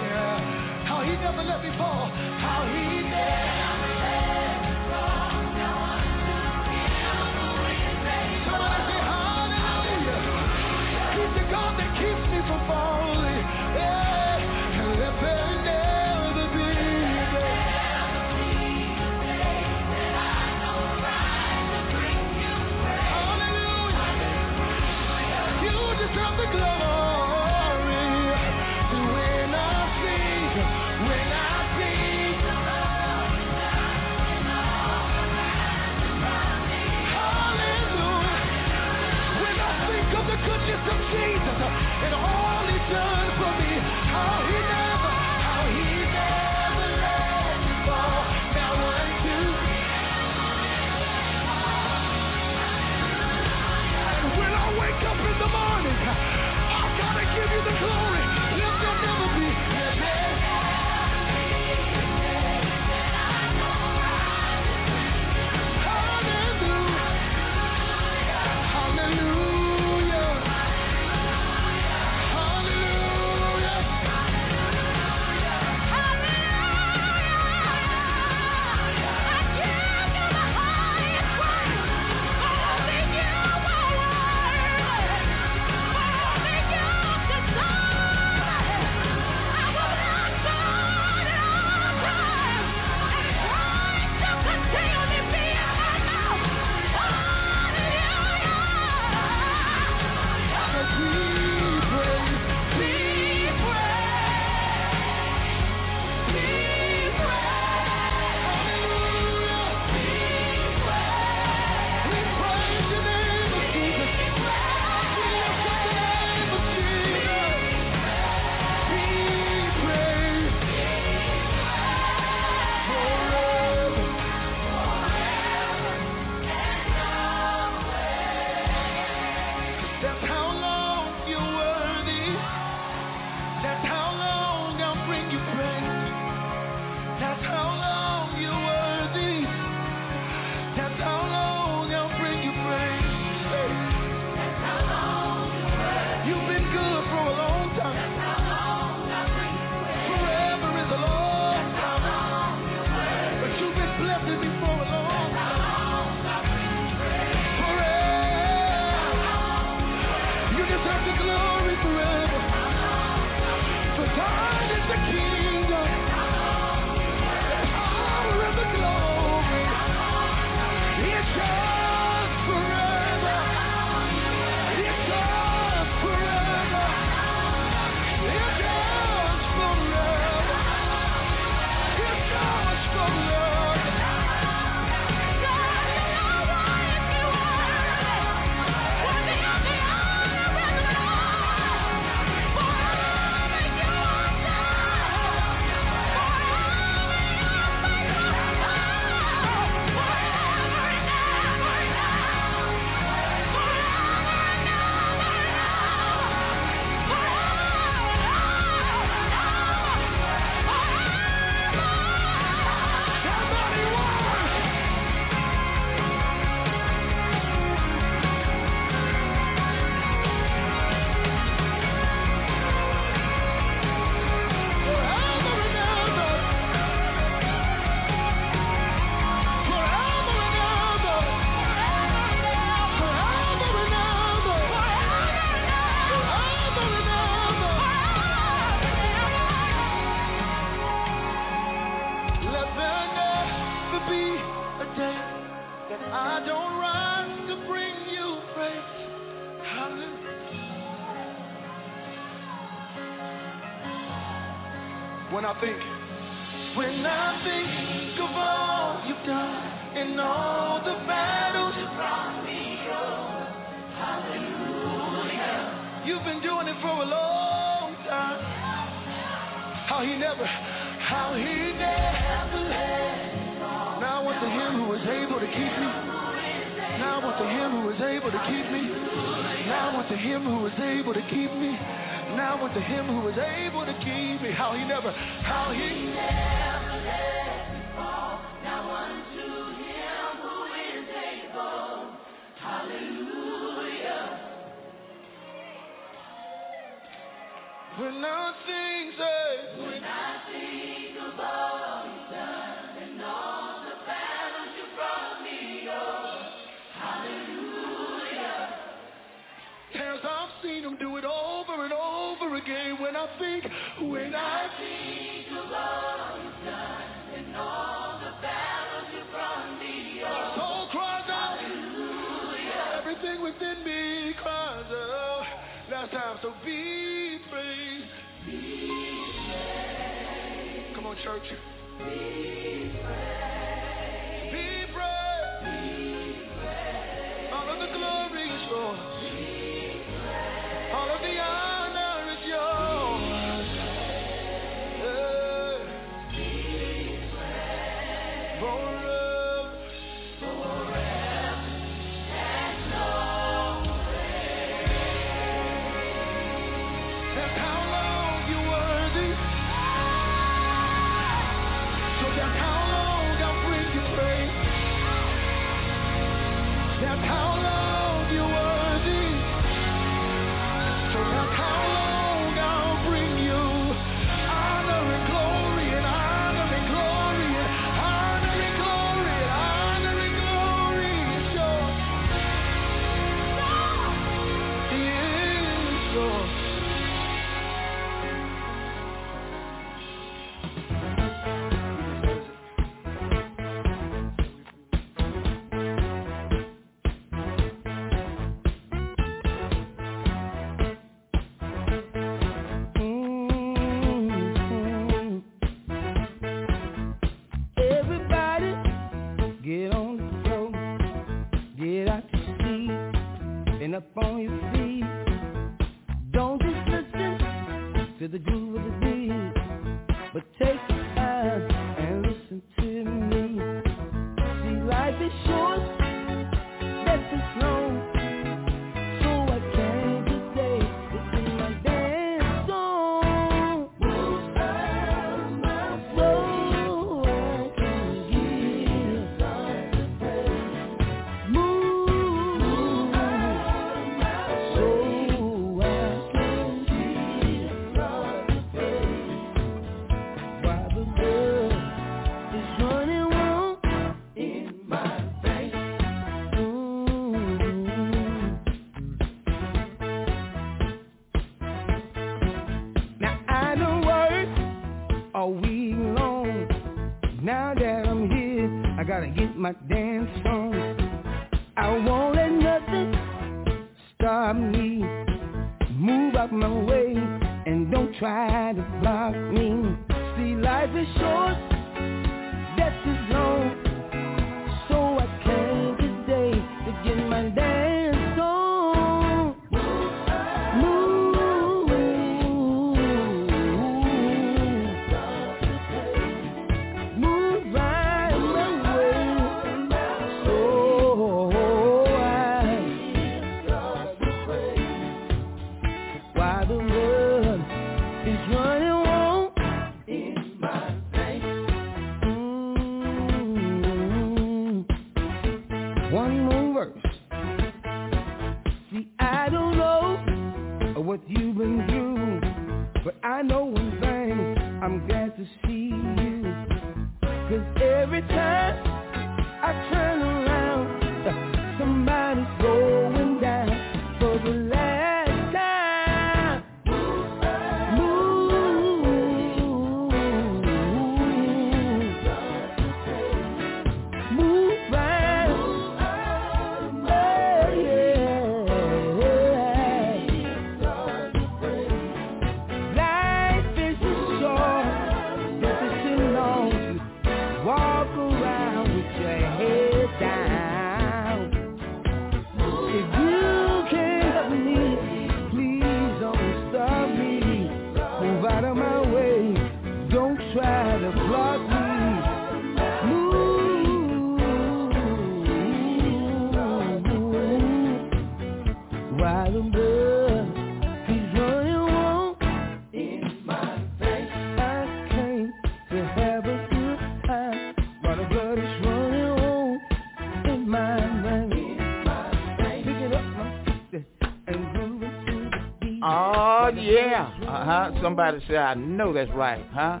Somebody say, I know that's right, huh?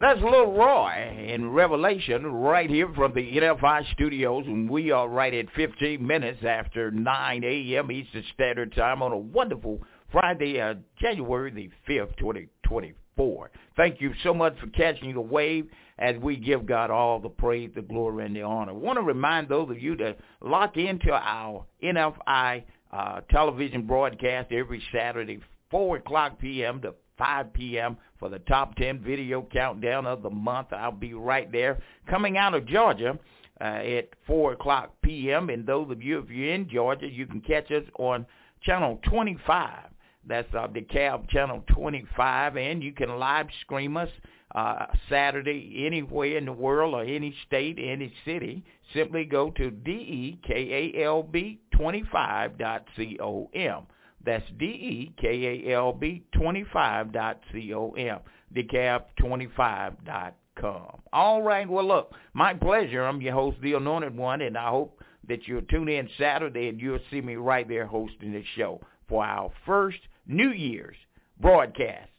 That's Little Roy in Revelation right here from the NFI studios, and we are right at 15 minutes after 9 a.m. Eastern Standard Time on a wonderful Friday, uh, January the 5th, 2024. Thank you so much for catching the wave as we give God all the praise, the glory, and the honor. I want to remind those of you to lock into our NFI uh, television broadcast every Saturday, 4 o'clock p.m. to 5 p.m. for the top 10 video countdown of the month. I'll be right there coming out of Georgia uh, at 4 o'clock p.m. And those of you, if you're in Georgia, you can catch us on channel 25. That's uh, cab channel 25, and you can live stream us uh, Saturday anywhere in the world or any state, any city. Simply go to dekalb25.com. That's D-E-K-A-L-B 25.com. Dekalb25.com. All right, well, look, my pleasure. I'm your host, The Anointed One, and I hope that you'll tune in Saturday and you'll see me right there hosting the show for our first New Year's broadcast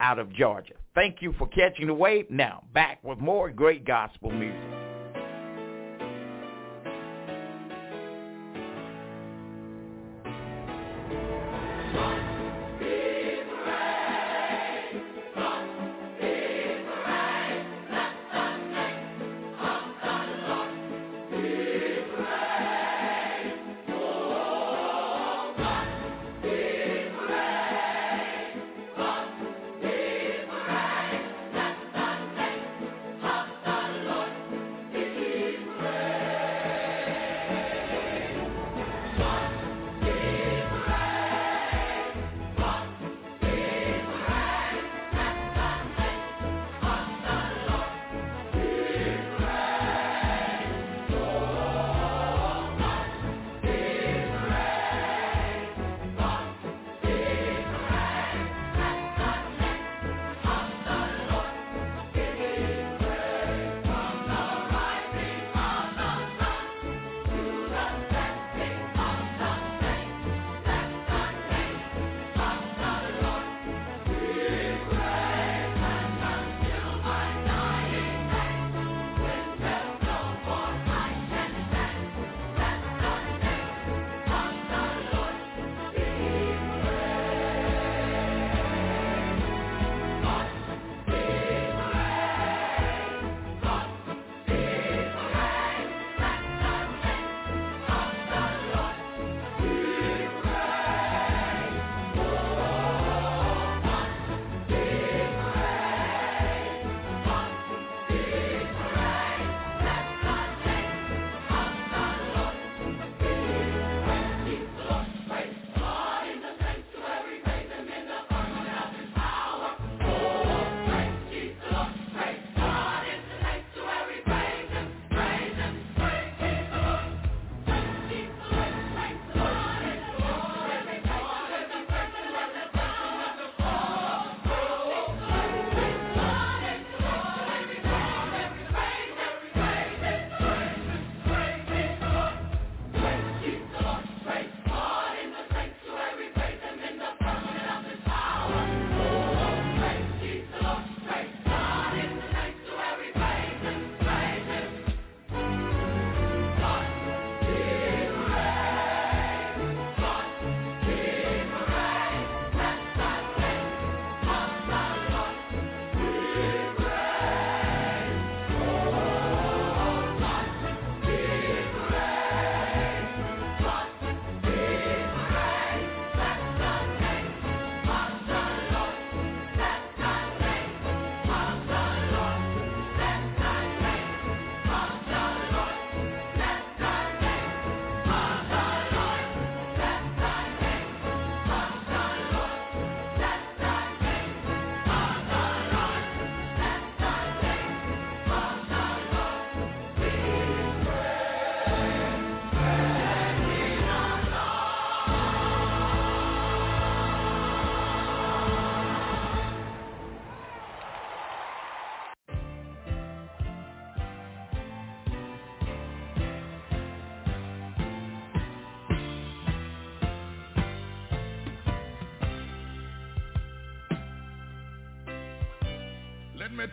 out of Georgia. Thank you for catching the wave. Now, back with more great gospel music.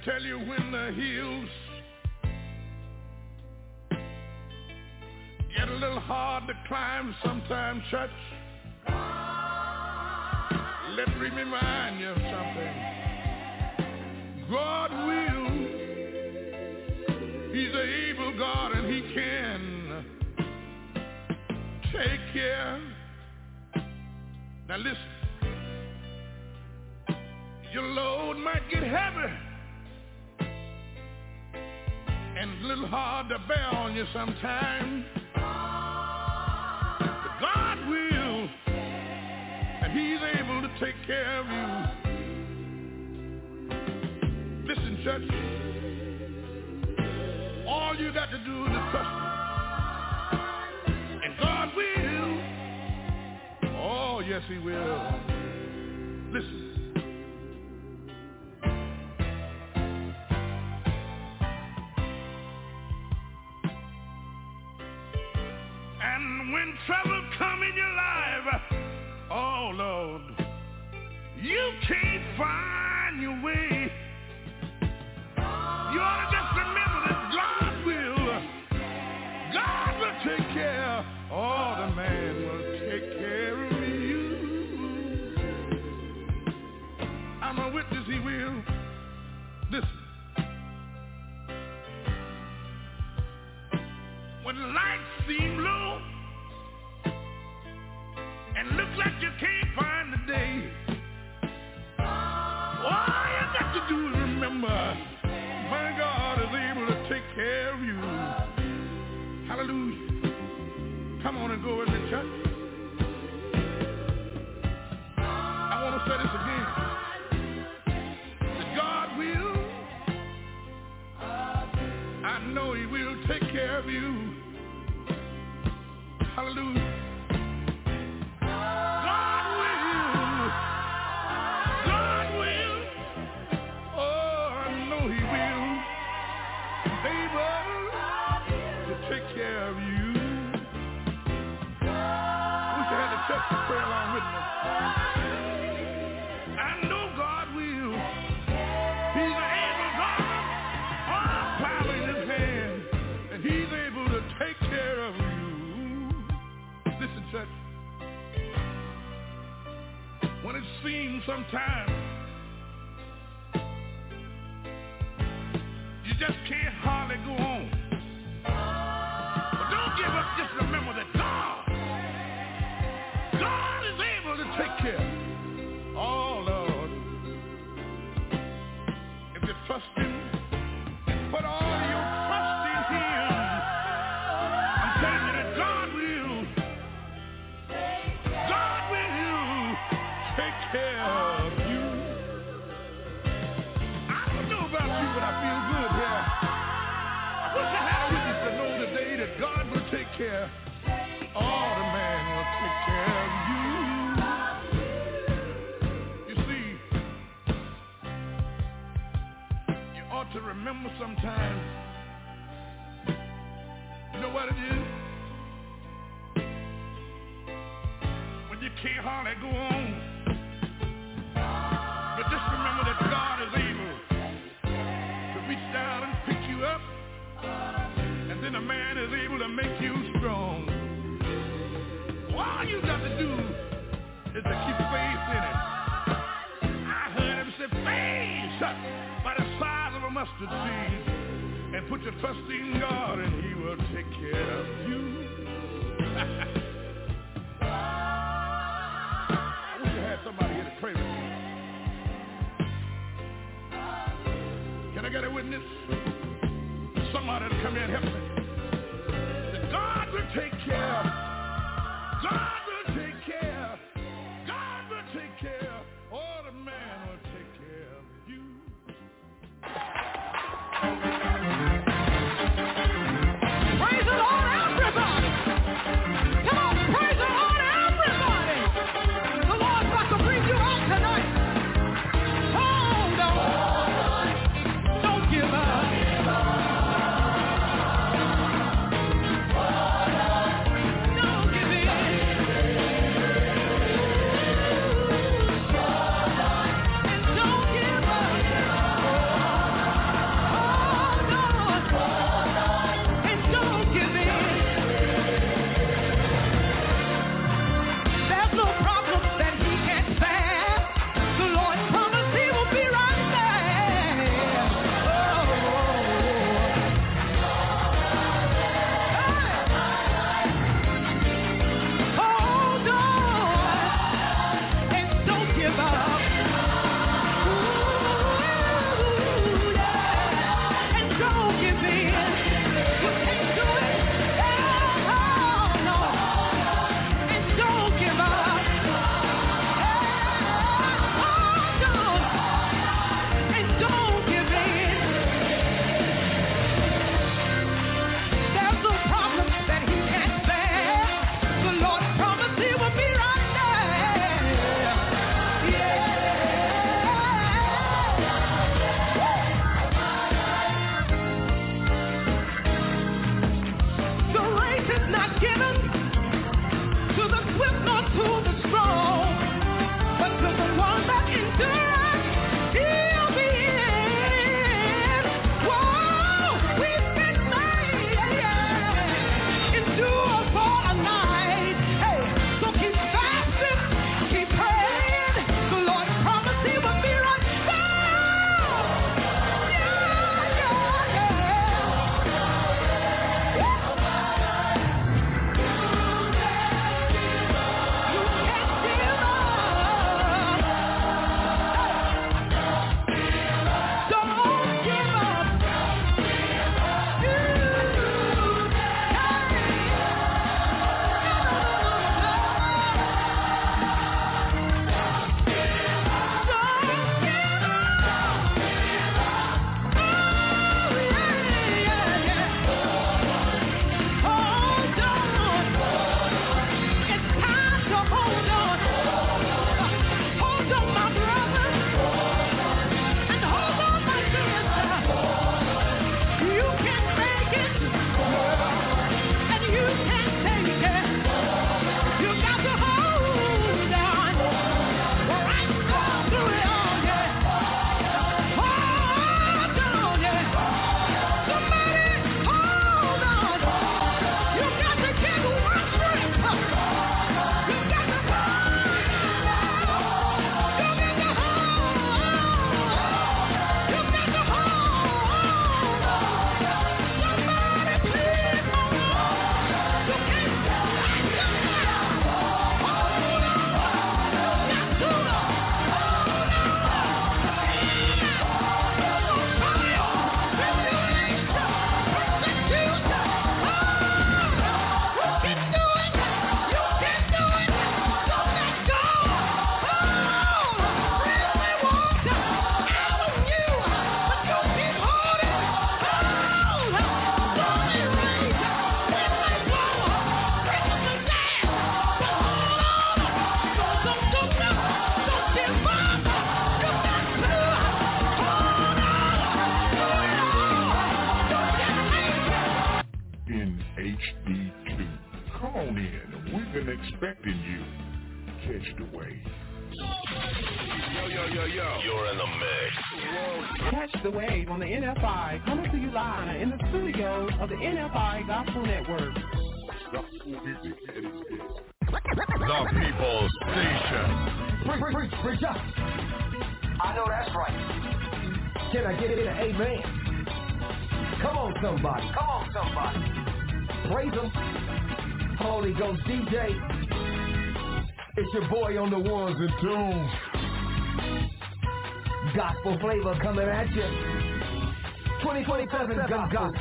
tell you when the hills get a little hard to climb sometimes, church. Let me remind you of something. God will. He's an able God and he can take care. Now listen. Your load might get heavy. hard to bear on you sometime, But God will, and he's able to take care of you. Listen, church, all you got to do is trust him. And God will. Oh, yes, he will. Listen.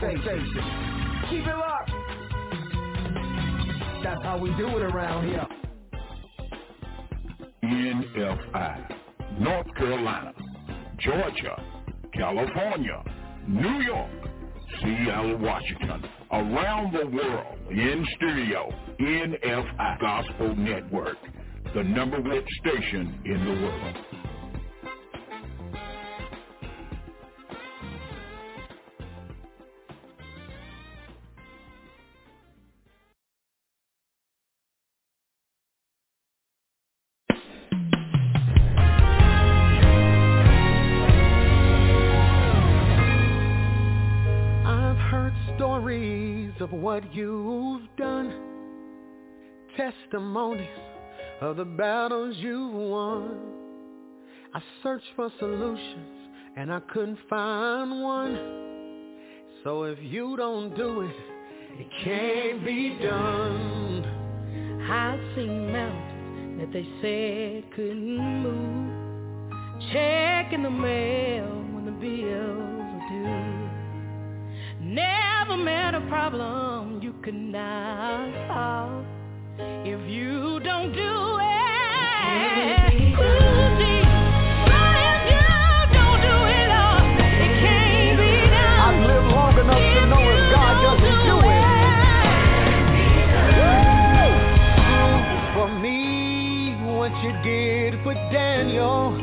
Station. Keep it locked. That's how we do it around here. NFI, North Carolina, Georgia, California, New York, Seattle, Washington, around the world, in studio, NFI Gospel Network, the number one station in the world. What you've done, testimonies of the battles you've won. I searched for solutions and I couldn't find one. So if you don't do it, it can't be done. I've seen mountains that they said couldn't move. Checking the mail when the due. Never met a problem you could not solve if you don't do it. Ooh, deep. But if you don't do it, Lord, it can't be done. I've lived long enough to know if God doesn't do it. For me, what you did for Daniel,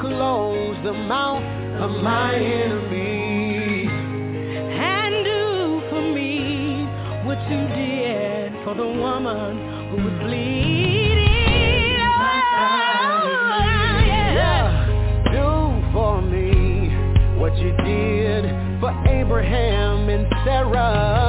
close the mouth of my enemies. For the woman who was bleeding. Oh, yeah. Do for me what you did for Abraham and Sarah.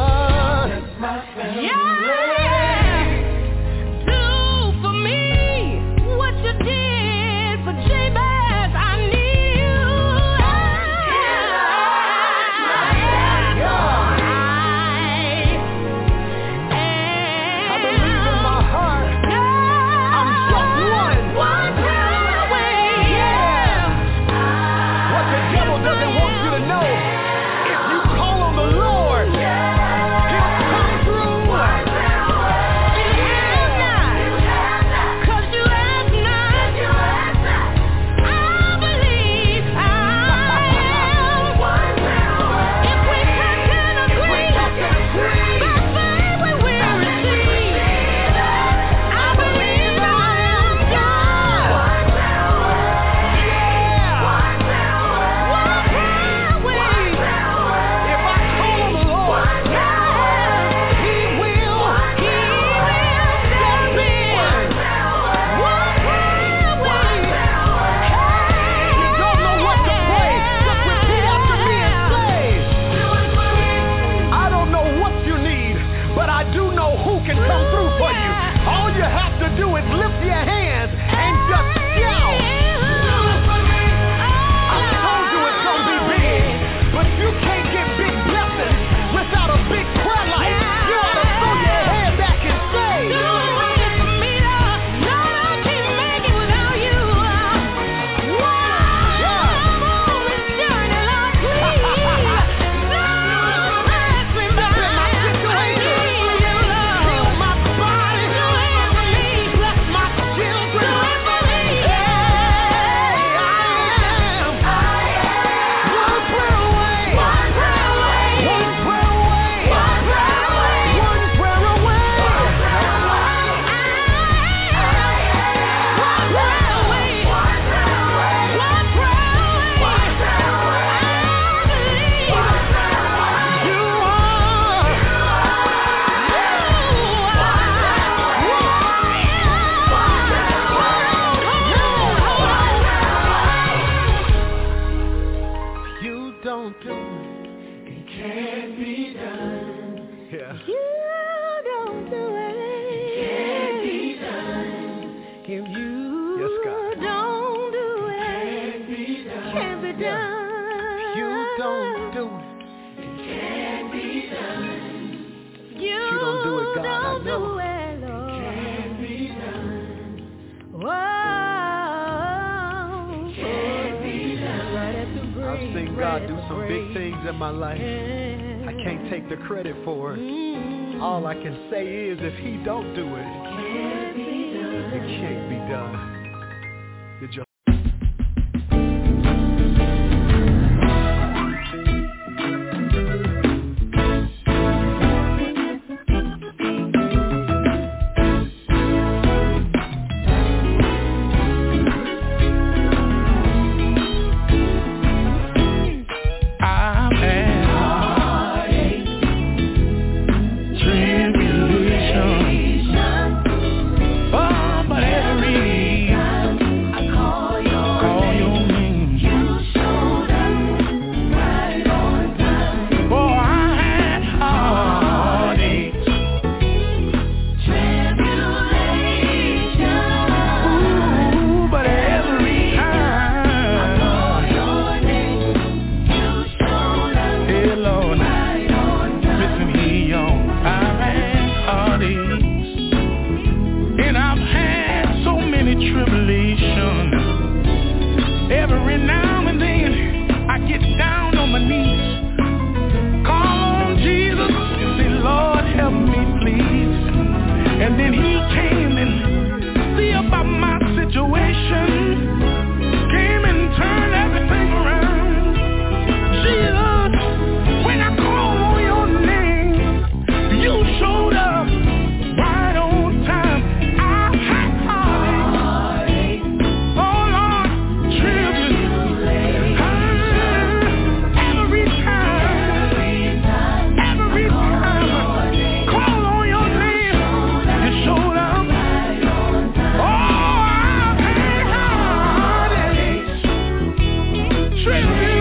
And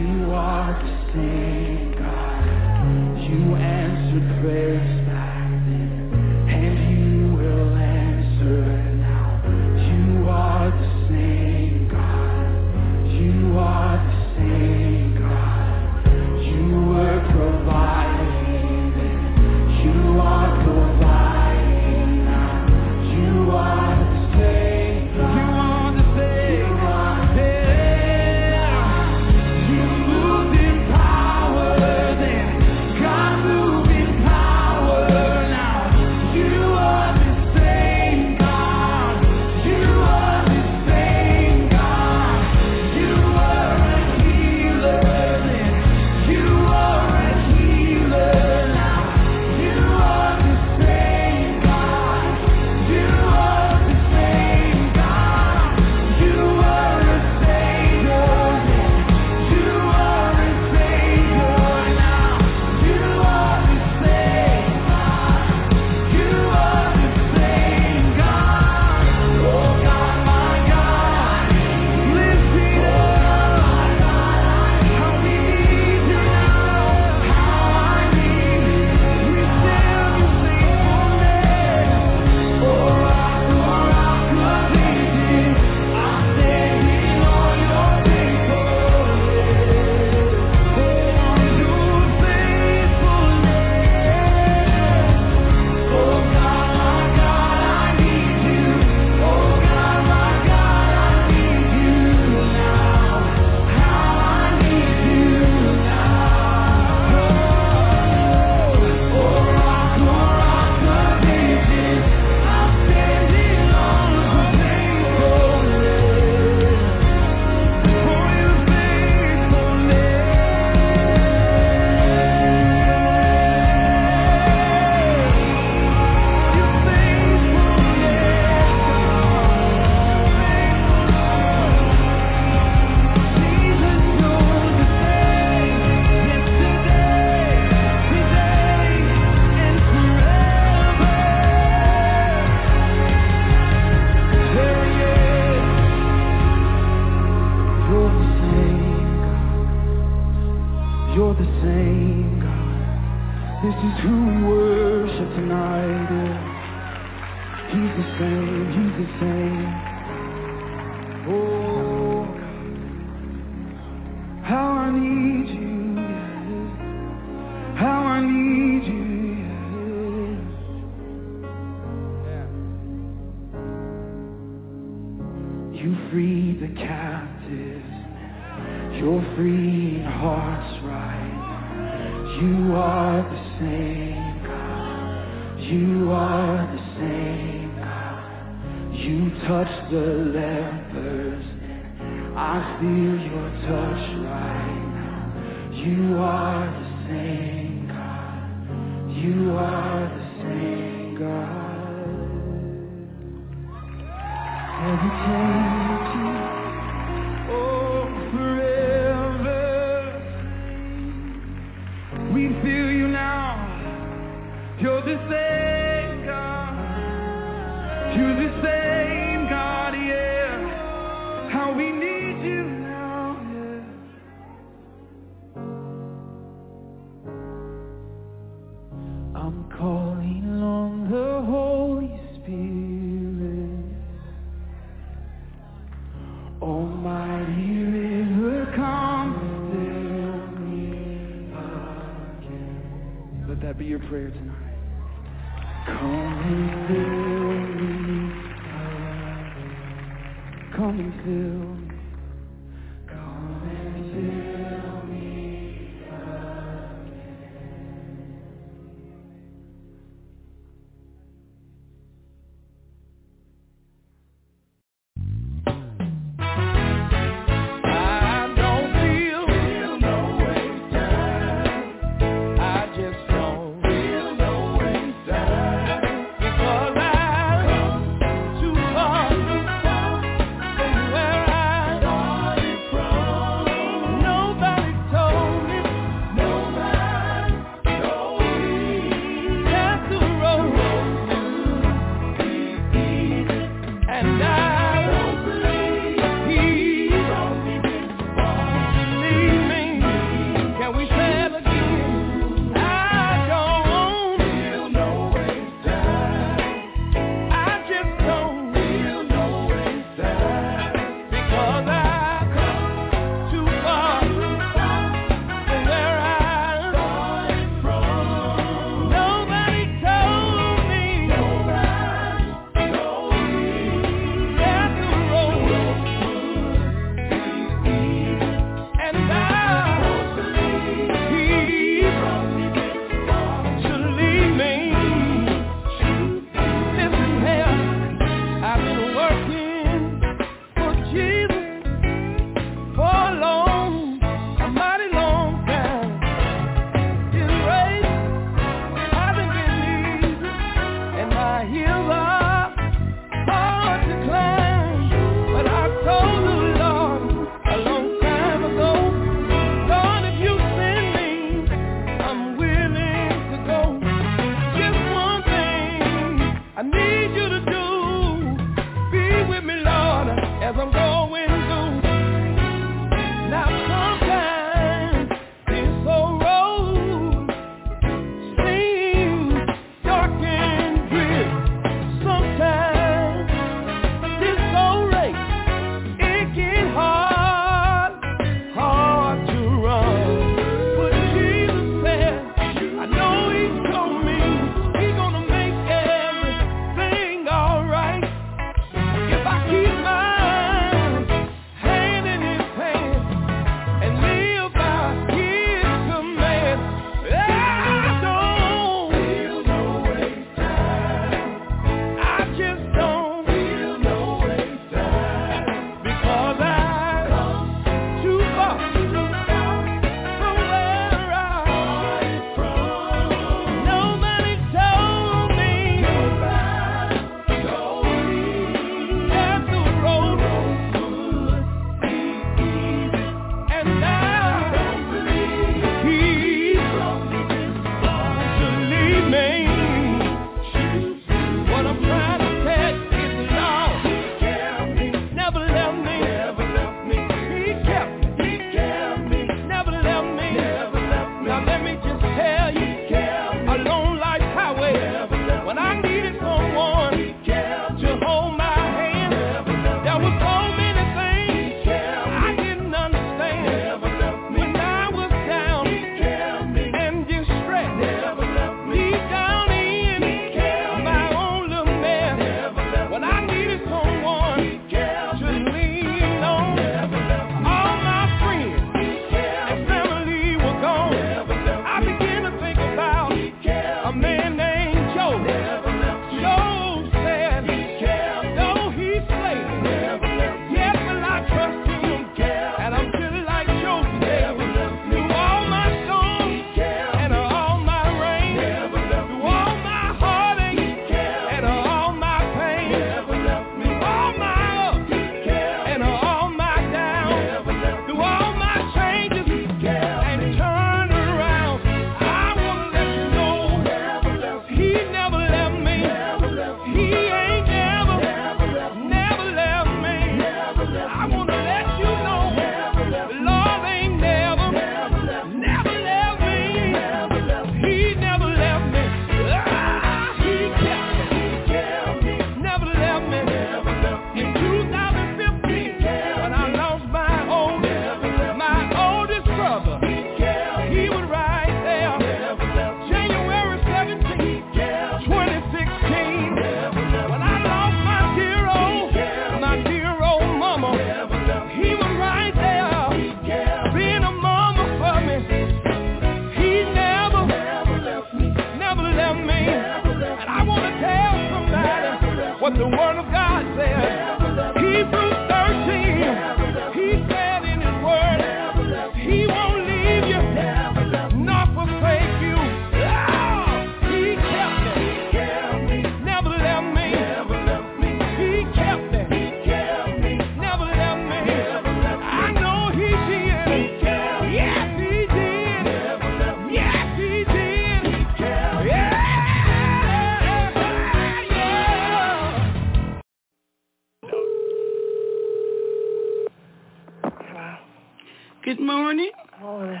morning. Morning.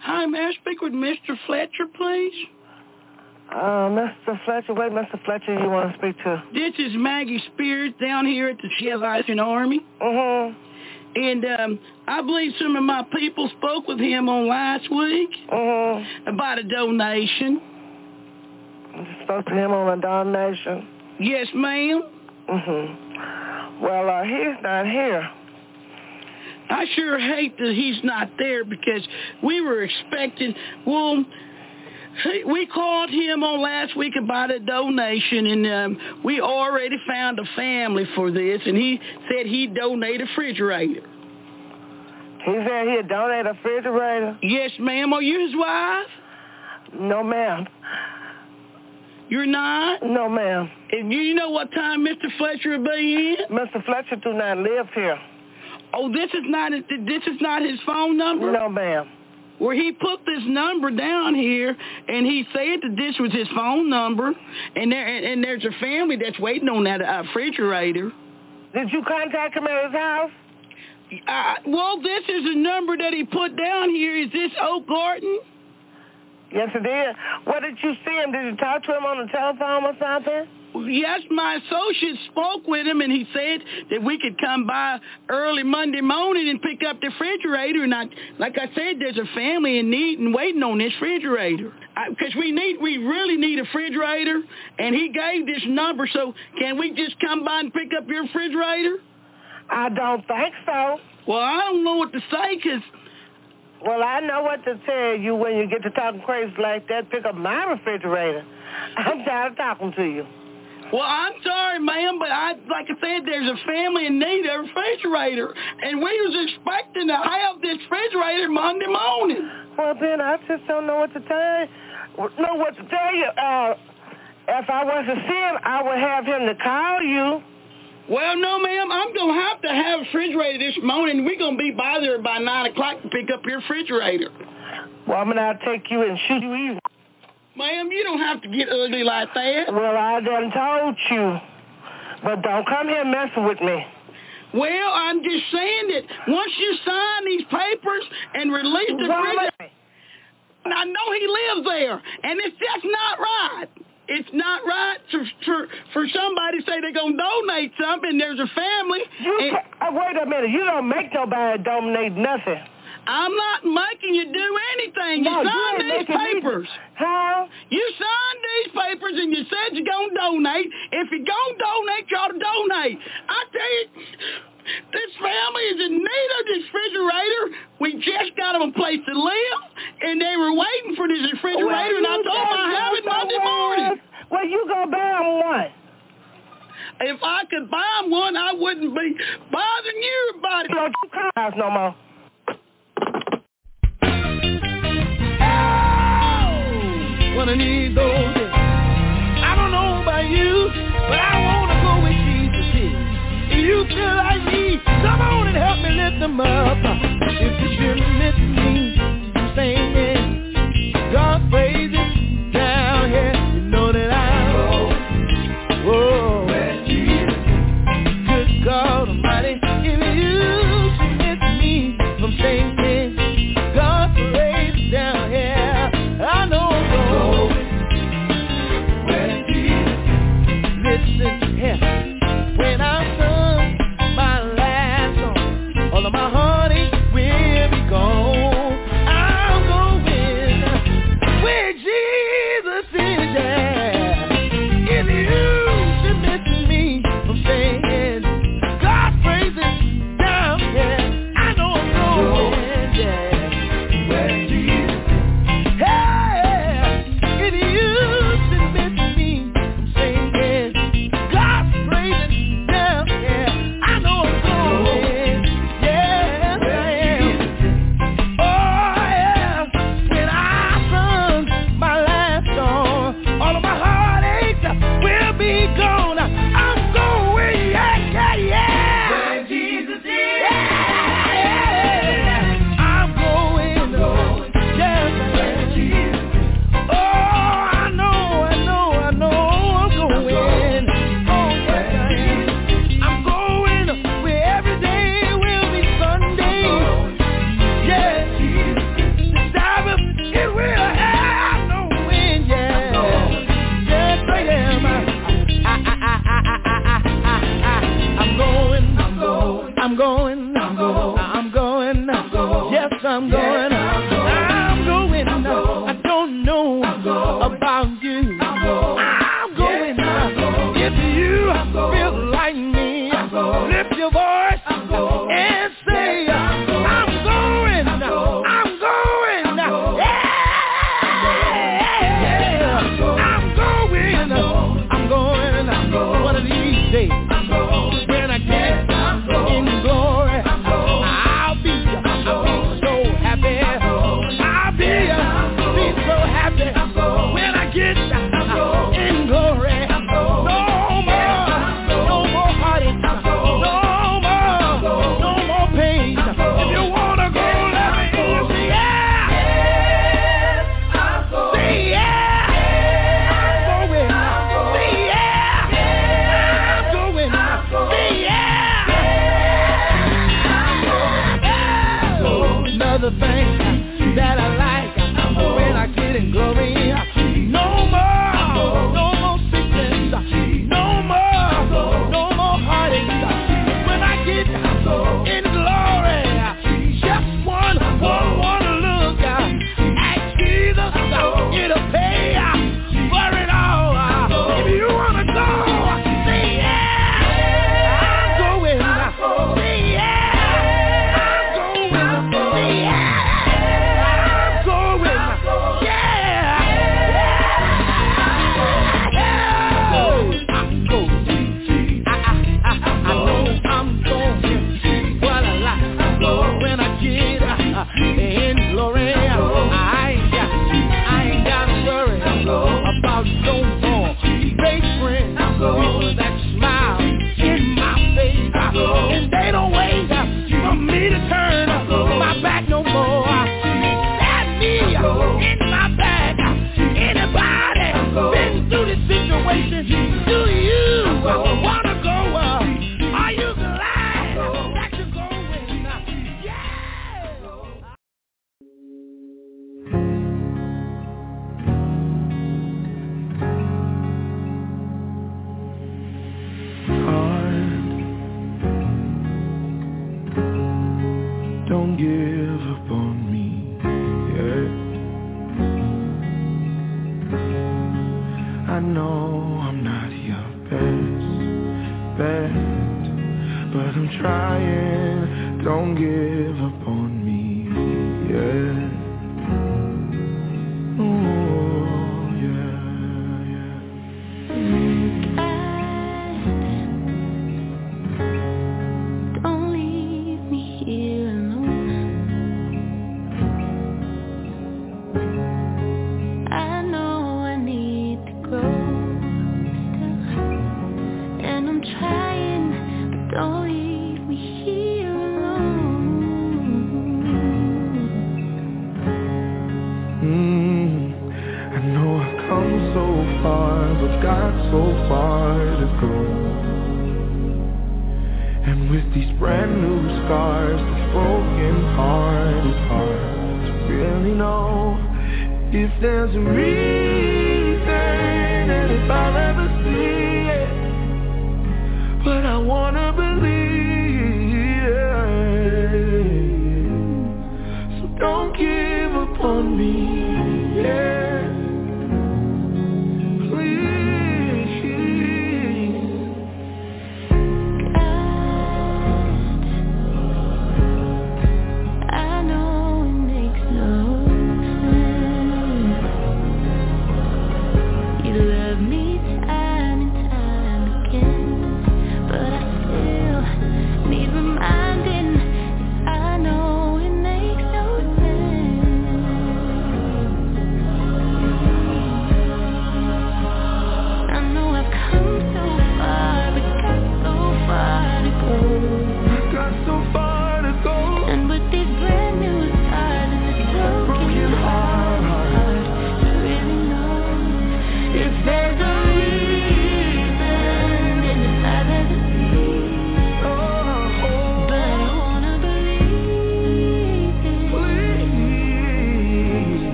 Hi, may I speak with Mr. Fletcher, please? Uh, Mr. Fletcher, wait, Mr. Fletcher, you want to speak to? This is Maggie Spears down here at the Salvation Army. Mm-hmm. And um, I believe some of my people spoke with him on last week mm-hmm. about a donation. You spoke to him on a donation? Yes, ma'am. Mm-hmm. Well, uh, he's not here. I sure hate that he's not there because we were expecting, well, we called him on last week about a donation, and um, we already found a family for this, and he said he'd donate a refrigerator. He said he'd donate a refrigerator? Yes, ma'am. Are you his wife? No, ma'am. You're not? No, ma'am. And you know what time Mr. Fletcher will be in? Mr. Fletcher do not live here. Oh, this is not this is not his phone number? No, ma'am. Where he put this number down here, and he said that this was his phone number, and there and there's a family that's waiting on that uh, refrigerator. Did you contact him at his house? Uh, well, this is a number that he put down here. Is this Oak Garden? Yes, it is. What did you see him? Did you talk to him on the telephone or something? Yes, my associate spoke with him, and he said that we could come by early Monday morning and pick up the refrigerator. And I, like I said, there's a family in need and waiting on this refrigerator because we need, we really need a refrigerator. And he gave this number, so can we just come by and pick up your refrigerator? I don't think so. Well, I don't know what to say because. Well, I know what to tell you when you get to talking crazy like that. Pick up my refrigerator. I'm tired of talking to you. Well, I'm sorry, ma'am, but I, like I said, there's a family in need of a refrigerator, and we was expecting to have this refrigerator Monday morning. Well, then I just don't know what to tell you. Know what to tell you. Uh, if I was to see him, I would have him to call you. Well, no, ma'am. I'm going to have to have a refrigerator this morning. We're going to be by there by 9 o'clock to pick up your refrigerator. Well, I'm going to take you and shoot you evil. Ma'am, you don't have to get ugly like that. Well, I done told you. But don't come here messing with me. Well, I'm just saying that once you sign these papers and release the refrigerator, I know he lives there, and it's just not right. It's not right to, for for somebody to say they're gonna donate something. There's a family. You and, uh, wait a minute. You don't make nobody donate nothing. I'm not making you do anything. No, you signed you these papers. How? You signed these papers and you said you're going to donate. If you're going to donate, you ought to donate. I tell you, this family is in need of this refrigerator. We just got them a place to live, and they were waiting for this refrigerator, well, and I told them I have it Monday morning. Well, you go buy them one. If I could buy them one, I wouldn't be bothering you about it. Don't you come house no more. I need those. I don't know about you, but I want to go where Jesus. If you feel like me, come on and help me lift them up.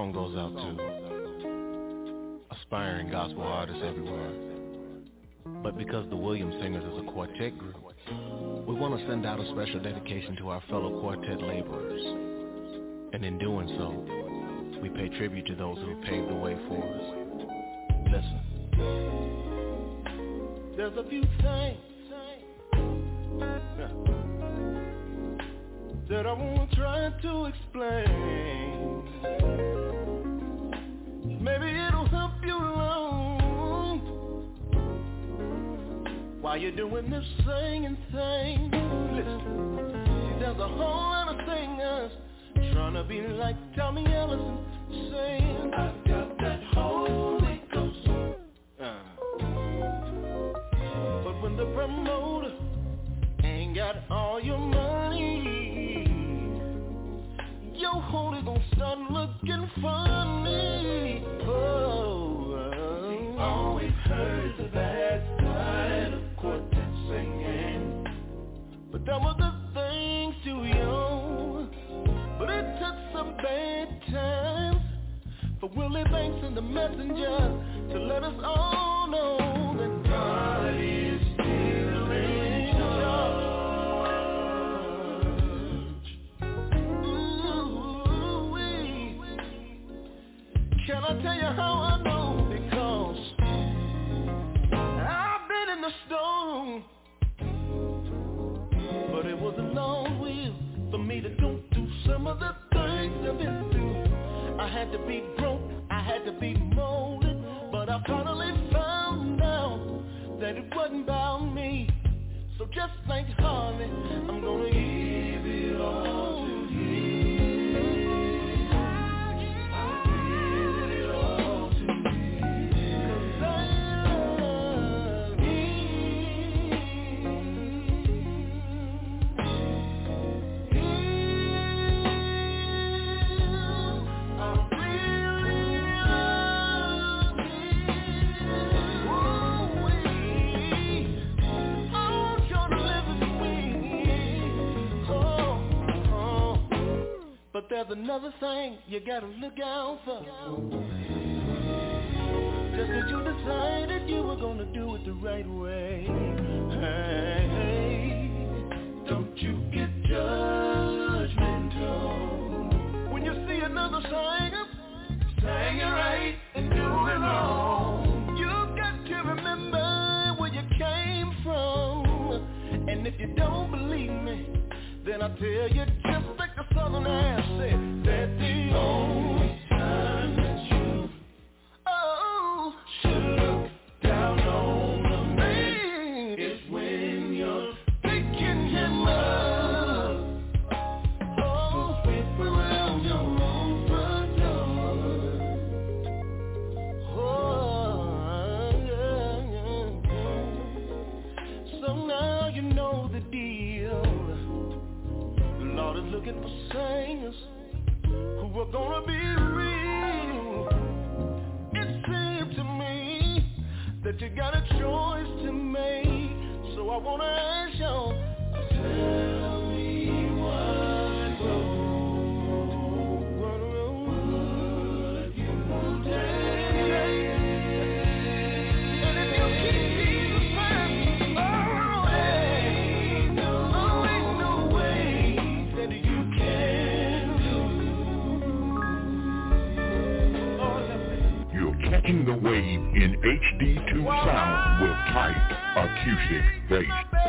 song goes out to there's another thing you gotta look out for. Just cause you decided you were gonna do it the right way. Hey, don't you get judgmental when you see another sign of saying it right and doing wrong. You've got to remember where you came from, and if you don't believe me, then I'll tell you gonna be real. It seemed to me that you got a choice to make, so I wanna acoustic bass.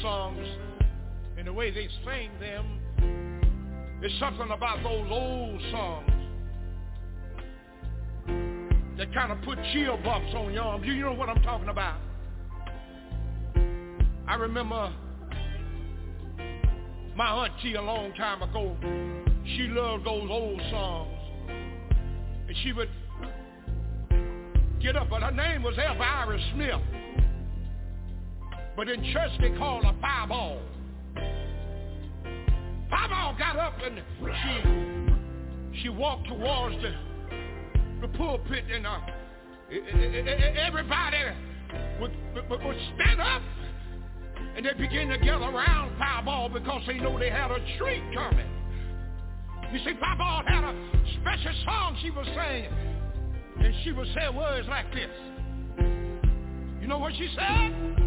Songs and the way they sang them. There's something about those old songs that kind of put chill bumps on your arms. You know what I'm talking about? I remember my auntie a long time ago. She loved those old songs. And she would get up, but her name was Elvira Smith. But in church they called her Fireball. Fireball got up and she she walked towards the the pulpit and uh, everybody would, would, would stand up and they begin to gather around Fireball because they know they had a treat coming. You see, Fireball had a special song she was singing. And she would say words like this. You know what she said?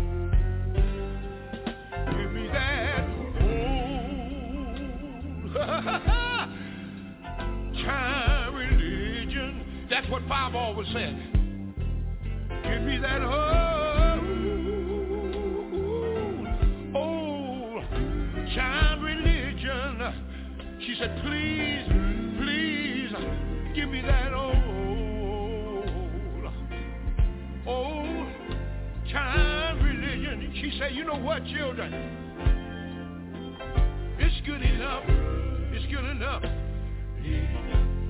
time religion. That's what Fireball was said. Give me that old, old time religion. She said, please, please, give me that old old time religion. She said, you know what, children? It's good enough. It's good enough.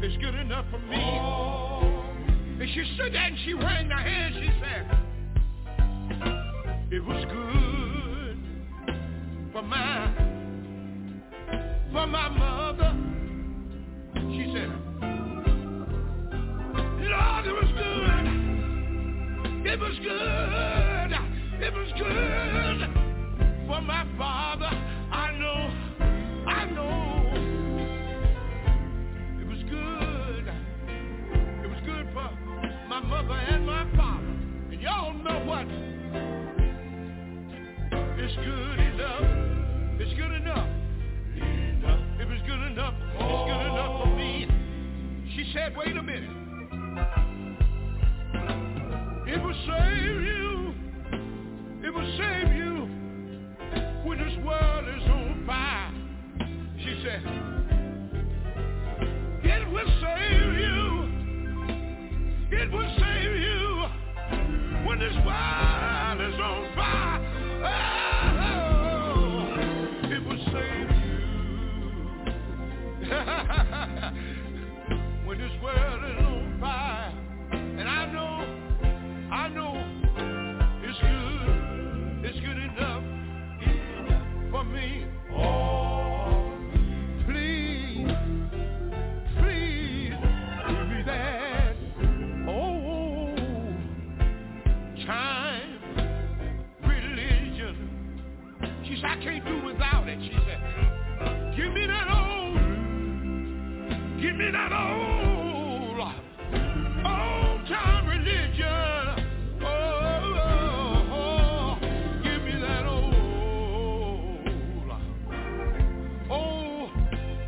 It's good enough for me. Oh. And she stood there and she rang her hands. She said, it was good for my, for my mother. She said, Lord, it was good. It was good. It was good for my father. It will save you. It will save when this world is on fire. Oh, it will save you when this world is on give me that old, old time religion. Oh. Give me that old Oh,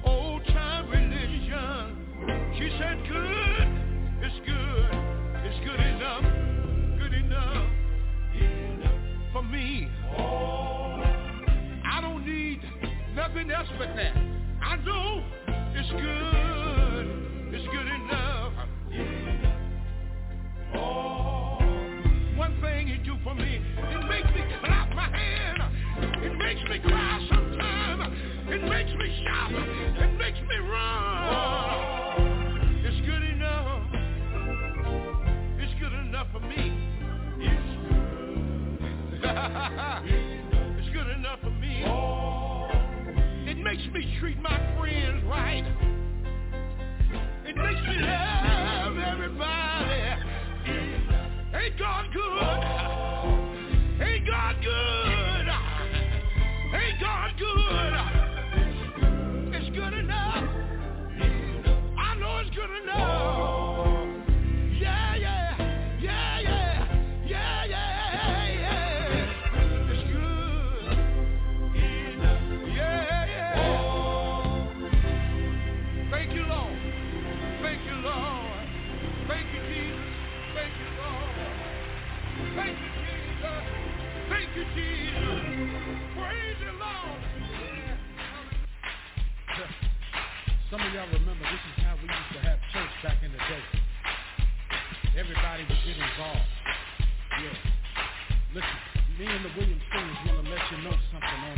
old time religion. She said, good, it's good, it's good enough, good enough for me. I don't need nothing else but that. I know it's good. For me, it makes me clap my hand. It makes me cry sometimes. It makes me shout. It makes me run. It's good enough. It's good enough for me. it's good enough for me. It makes me treat my friends right. It makes me love everybody. Ain't God good? Y'all remember this is how we used to have church back in the day. Everybody would get involved. Yeah. Listen, me and the Williams Singers want to let you know something on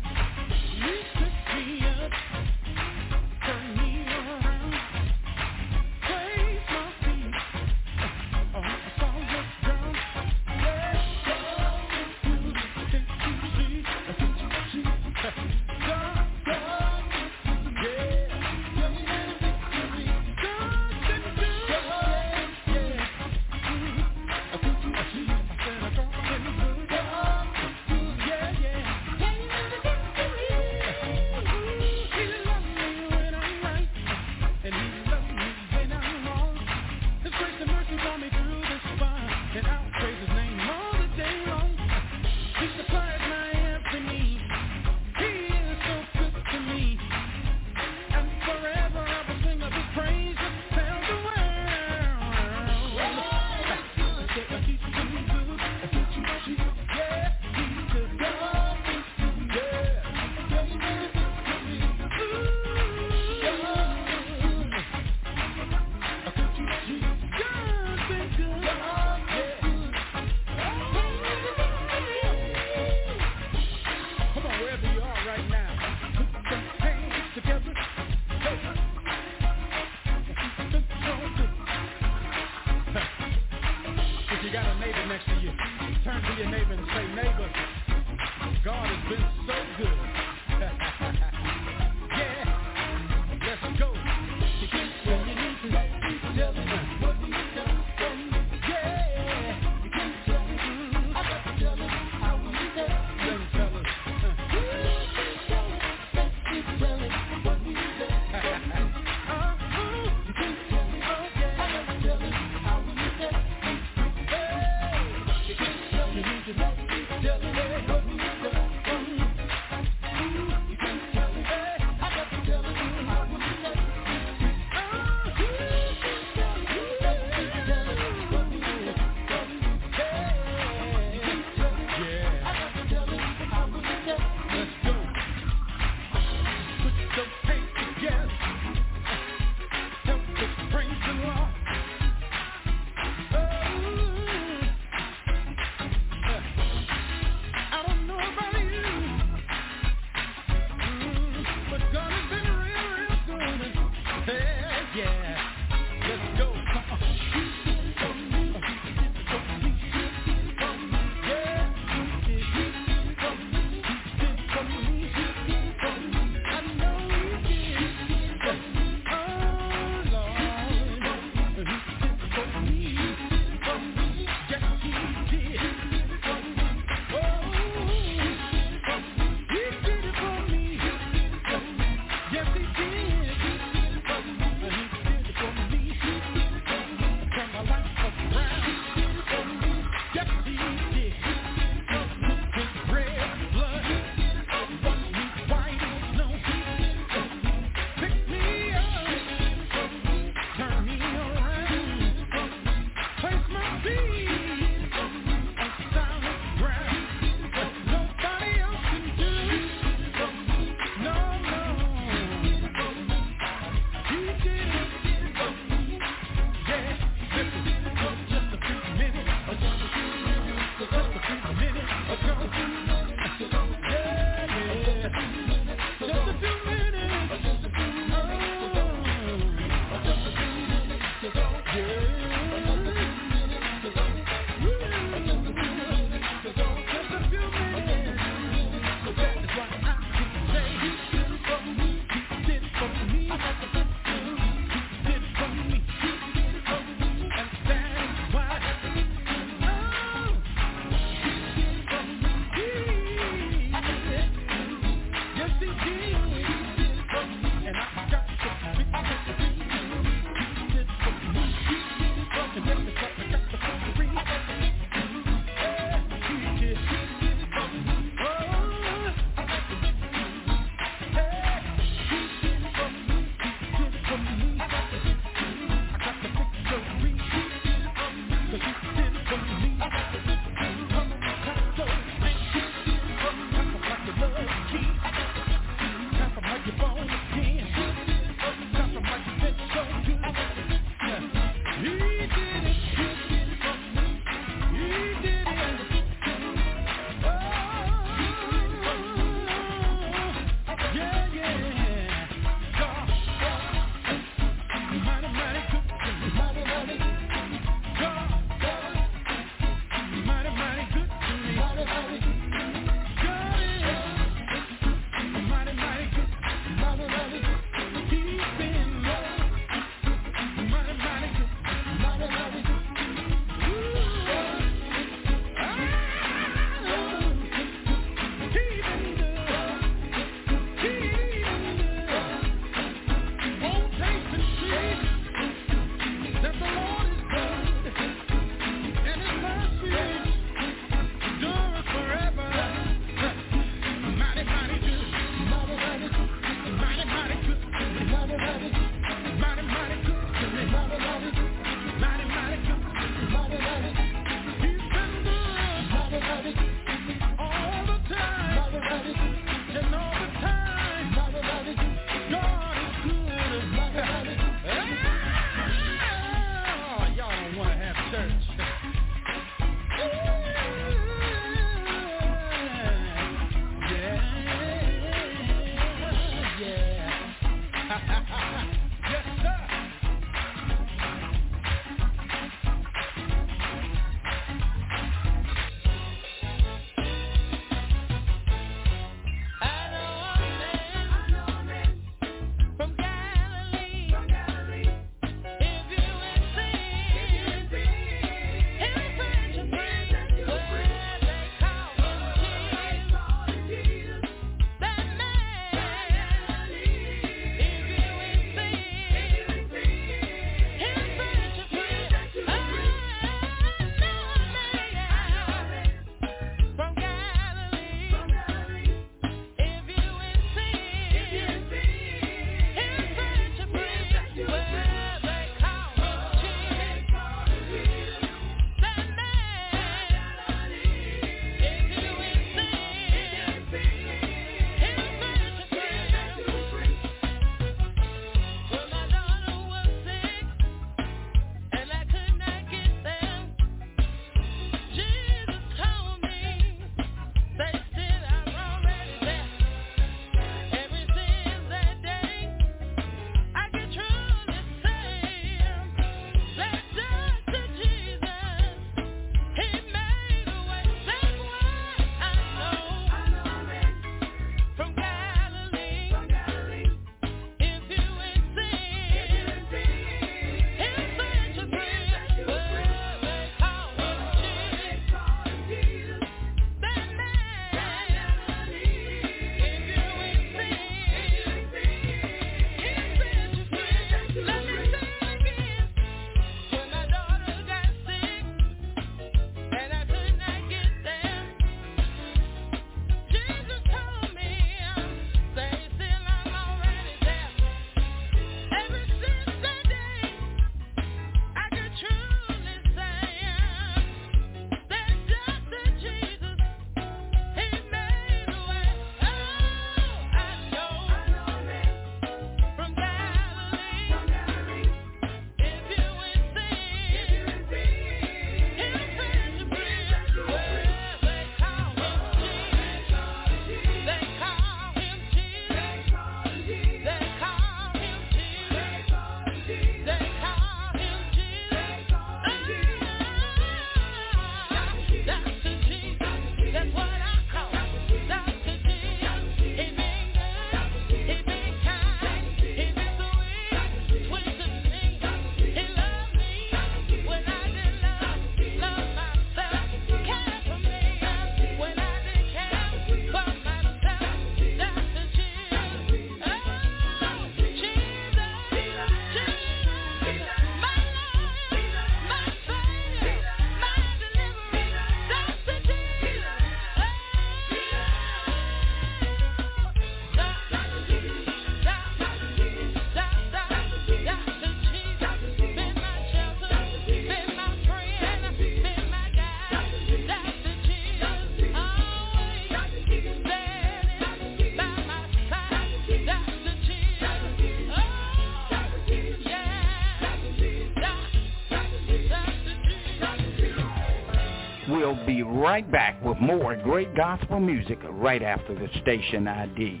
right back with more great gospel music right after the station ID.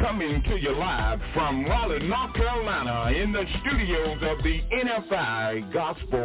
Coming to you live from Raleigh, North Carolina in the studios of the NFI Gospel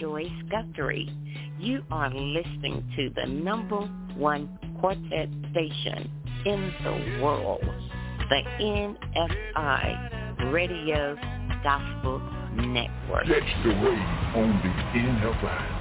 Joyce Guthrie. You are listening to the number one quartet station in the world, the NFI Radio Gospel Network. Catch the wave on the NFI.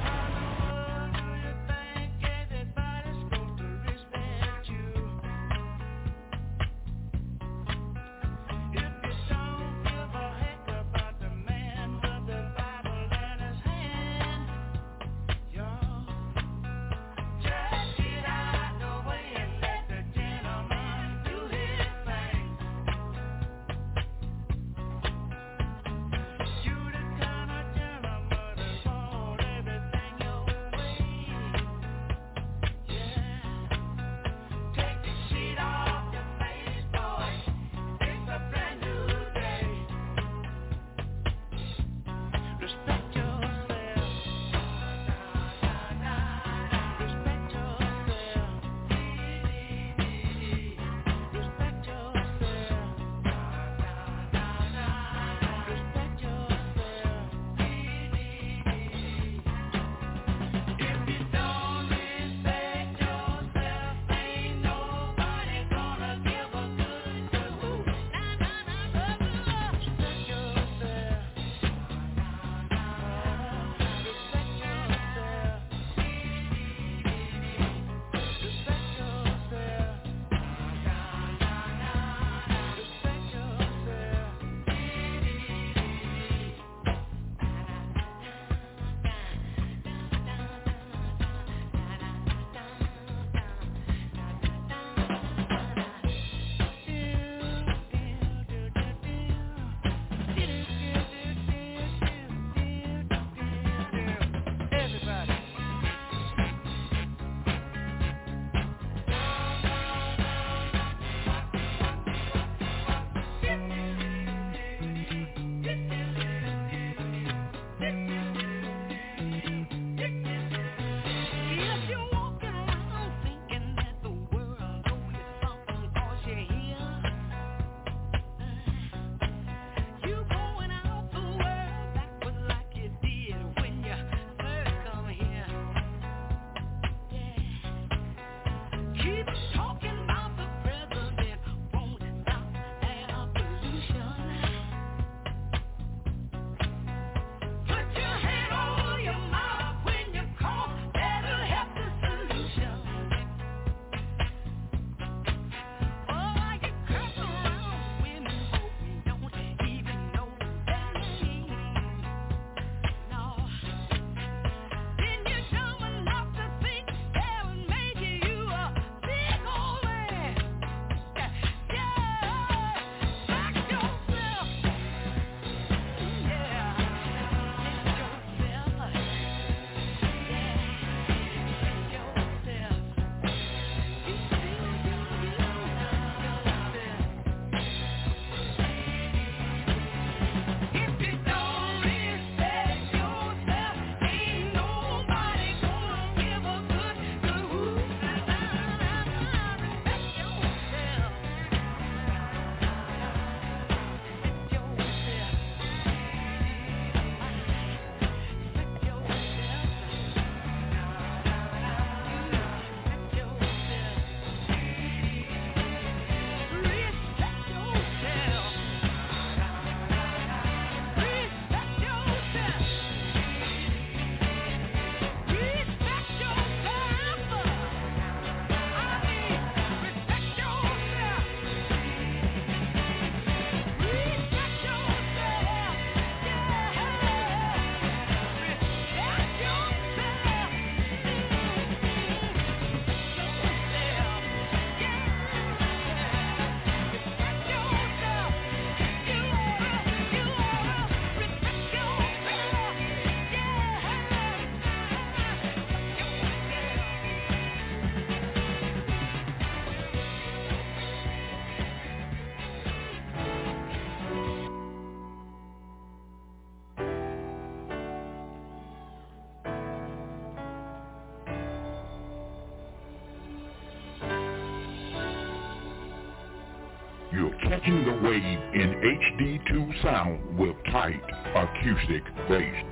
Wave in HD2 sound with tight acoustic bass.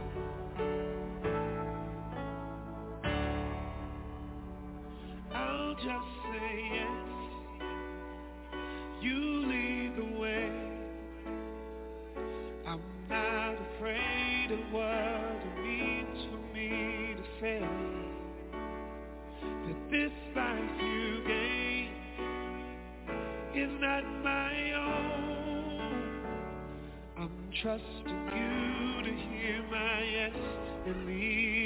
trusting you to hear my yes and lead.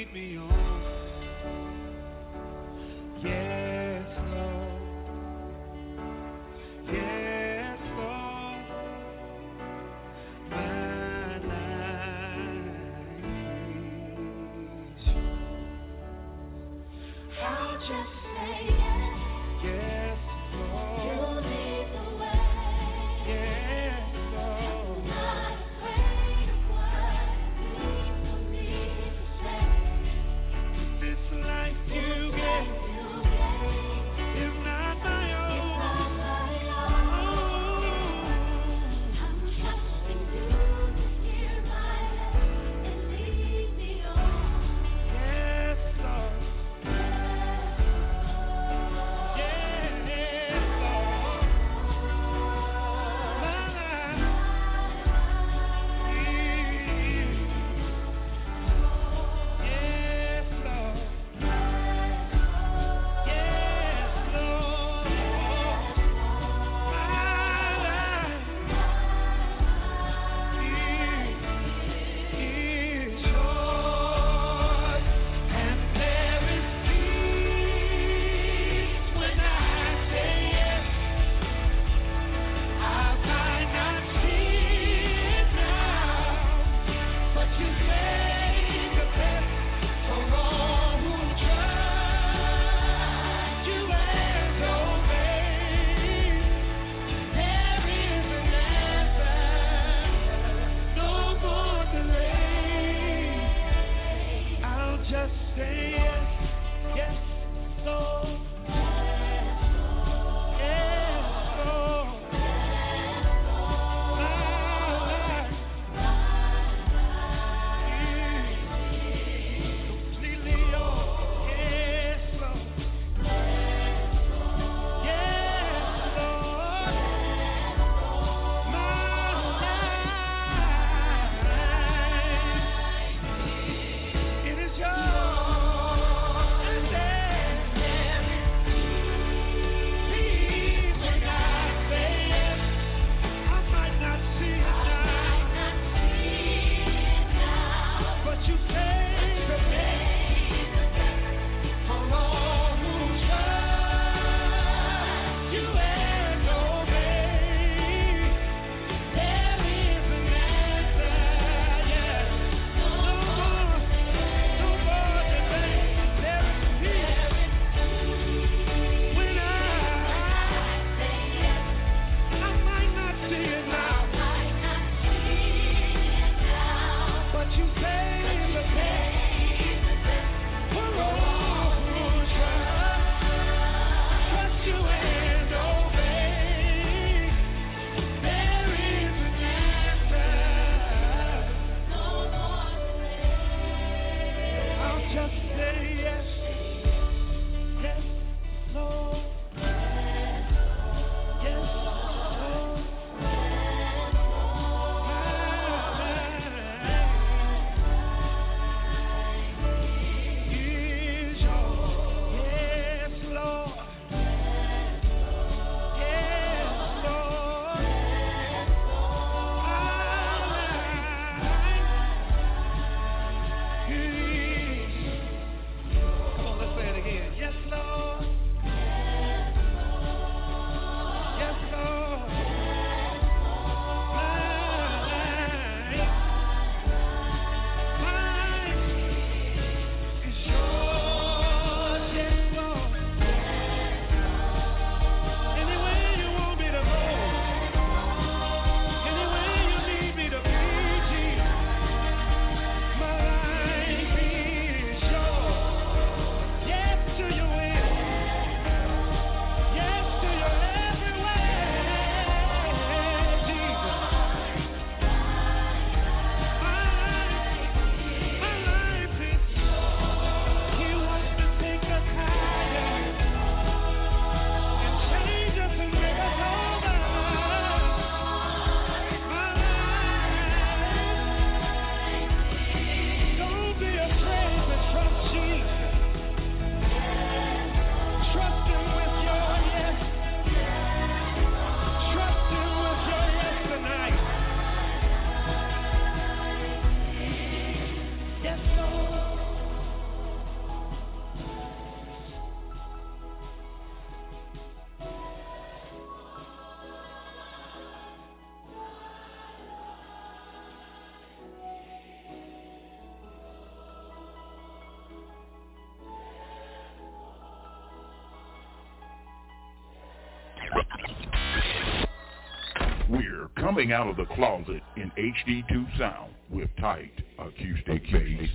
Coming out of the closet in HD2 sound with tight acoustic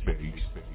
bass.